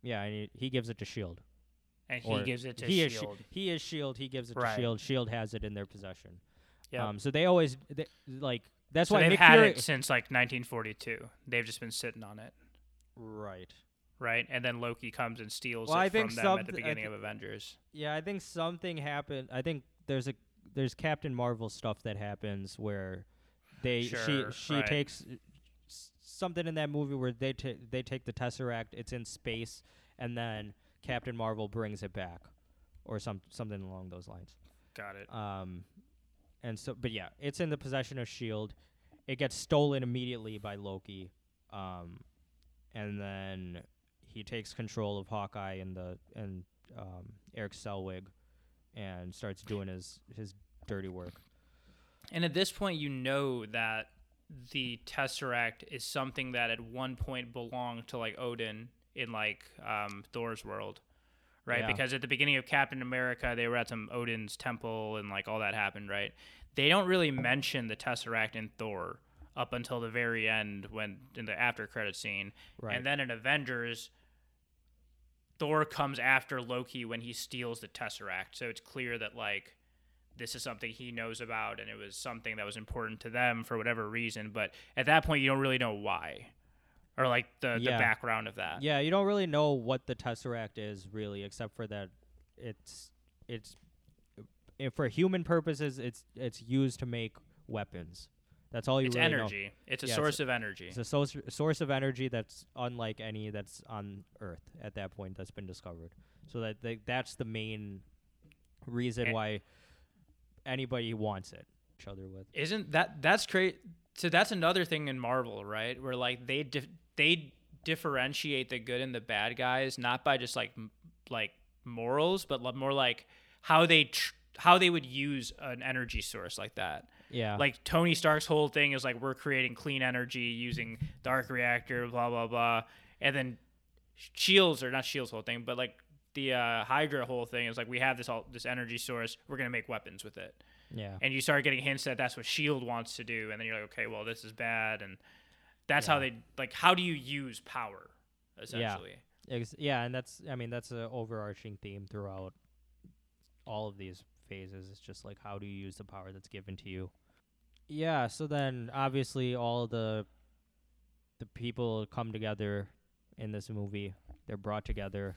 Yeah, and he, he gives it to Shield. and he Or gives it to he is Shield. Shi- he is Shield. He gives it Right. to Shield. Shield has it in their possession. Yeah. Um, so they always they, like that's so why they've Nick had Fury. it since like 1942. They've just been sitting on it, right. right? And then Loki comes and steals Well, it I think from them at the beginning thi- of Avengers. Yeah, I think something happened. I think there's a there's Captain Marvel stuff that happens where they Sure, she she right. takes something in that movie where they ta- they take the Tesseract, it's in space, and then Captain Marvel brings it back, or some something along those lines. Got it. Um, and so, but yeah, it's in the possession of Shield. It gets stolen immediately by Loki, um, and then he takes control of Hawkeye and the and um, Erik Selvig, and starts doing his his dirty work. And at this point, you know that the Tesseract is something that at one point belonged to like Odin in like um, Thor's world, right? Yeah. Because at the beginning of Captain America, they were at some Odin's temple and like all that happened, right? They don't really mention the Tesseract in Thor up until the very end when in the after credit scene, Right. and then in Avengers. Thor comes after Loki when he steals the Tesseract, so it's clear that like this is something he knows about and it was something that was important to them for whatever reason but at that point you don't really know why or like the, the background of that yeah, you don't really know what the Tesseract is really, except for that it's it's if for human purposes, it's it's used to make weapons. That's all you it's really know. energy it's a Yeah, it's source of energy It's a source, source of energy that's unlike any that's on Earth at that point that's been discovered. So that that's the main reason Eh. why anybody who wants it. Each other with. isn't that that's great so that's another thing in marvel right where like they dif- they differentiate the good and the bad guys not by just like m- like morals but li- more like how they tr- how they would use an energy source like that Yeah. like Tony Stark's whole thing is like we're creating clean energy using arc reactor, blah blah blah, and then Shields or not Shields whole thing, but like the uh, Hydra whole thing is like we have this all this energy source, we're gonna make weapons with it, yeah. and you start getting hints that that's what Shield wants to do, and then you're like, okay, well this is bad, and that's how they like how do you use power essentially. Ex- yeah, and that's I mean that's an overarching theme throughout all of these phases. It's just like how do you use the power that's given to you. Yeah, so then obviously all the the people come together in this movie. They're brought together.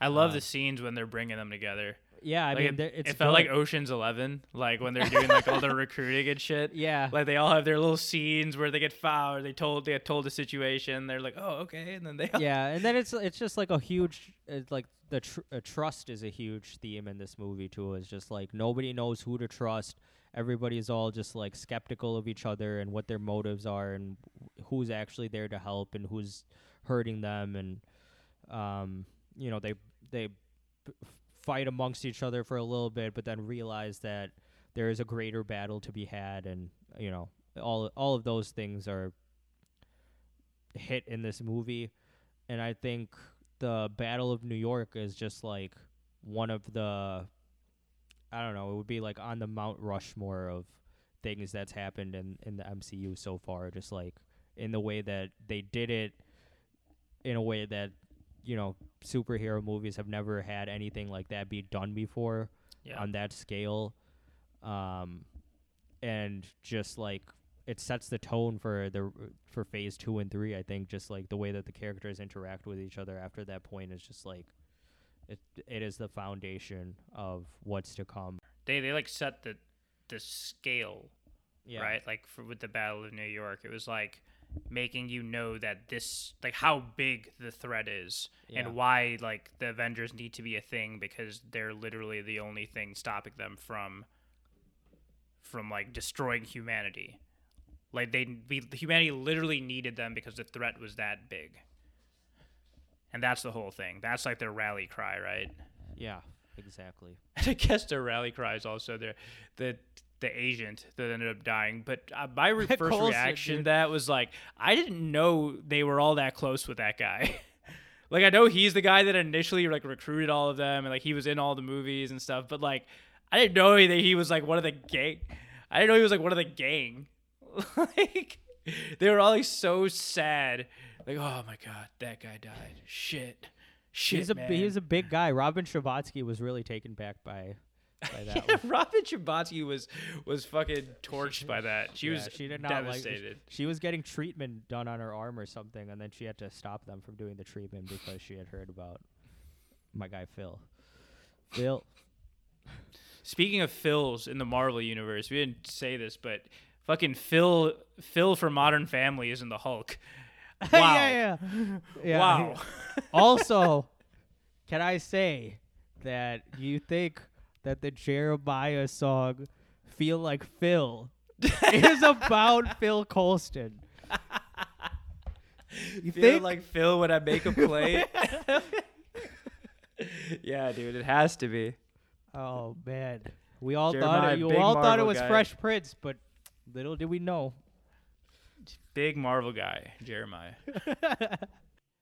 I love the scenes when they're bringing them together. Yeah, I Like, mean it, it's it felt like. Ocean's Eleven, like when they're doing like all the recruiting and shit. yeah. like they all have their little scenes where they get found. They told they get told a situation. They're like, oh okay, and then they yeah, and then it's it's just like a huge it's like the tr- uh, trust is a huge theme in this movie too. It's just like nobody knows who to trust. Everybody's all just like skeptical of each other and what their motives are and who's actually there to help and who's hurting them and um you know they they fight amongst each other for a little bit but then realize that there is a greater battle to be had and you know all all of those things are hit in this movie. And I think the Battle of New York is just like one of the I don't know, it would be like on the Mount Rushmore of things that's happened in in the MCU so far. Just like in the way that they did it in a way that you know superhero movies have never had anything like that be done before yeah. on that scale um and just like it sets the tone for the for phase 2 and 3 I think just like the way that the characters interact with each other after that point is just like it it is the foundation of what's to come they they like set the the scale yeah right like for with the Battle of New York. It was like making you know that this like how big the threat is Yeah. and why like the Avengers need to be a thing because they're literally the only thing stopping them from from like destroying humanity. Like they we, humanity literally needed them because the threat was that big. And that's the whole thing. That's like their rally cry, right? Yeah, exactly. And I guess their rally cry is also their the the agent that ended up dying. But uh, my re- first reaction to that was like, I didn't know they were all that close with that guy. like I know he's the guy that initially like recruited all of them and like he was in all the movies and stuff. But like I didn't know that he was like one of the gang. I didn't know he was like one of the gang. like they were all like so sad. Like oh my god, that guy died. Shit. Shit, he's a man. he's a big guy. Robin Scherbatsky was really taken back by by that. Yeah. Robin Scherbatsky was was fucking torched by that. She Yeah, was she did not like- She was getting treatment done on her arm or something, and then she had to stop them from doing the treatment because she had heard about my guy Phil. Phil, Speaking of Phils in the Marvel universe, we didn't say this, but fucking Phil Phil from Modern Family is in the Hulk. Wow. yeah, yeah, yeah. wow. also, can I say that you think that the Jeremiah song "Feel Like Phil" is about Phil Coulson? You Feel think? like Phil when I make a play. yeah, dude, it has to be. oh man, we all thought it, you all thought it was guy. Fresh Prince, but little did we know. Big Marvel guy, Jeremiah.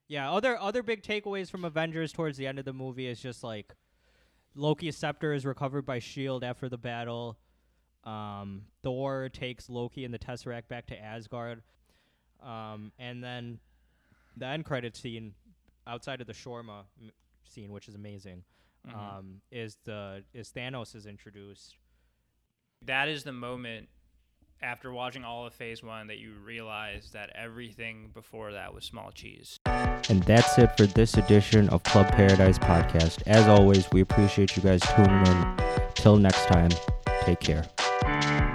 Yeah, other other big takeaways from Avengers towards the end of the movie is just like Loki's scepter is recovered by Shield after the battle. Um, Thor takes Loki and the Tesseract back to Asgard. Um, and then the end credit scene outside of the shawarma m- scene, which is amazing, Mhm. um, is the is Thanos is introduced. that is the moment after watching all of phase one that you realize that everything before that was small cheese. And that's it for this edition of Club Paradise Podcast. As always, we appreciate you guys tuning in. Till next time, take care.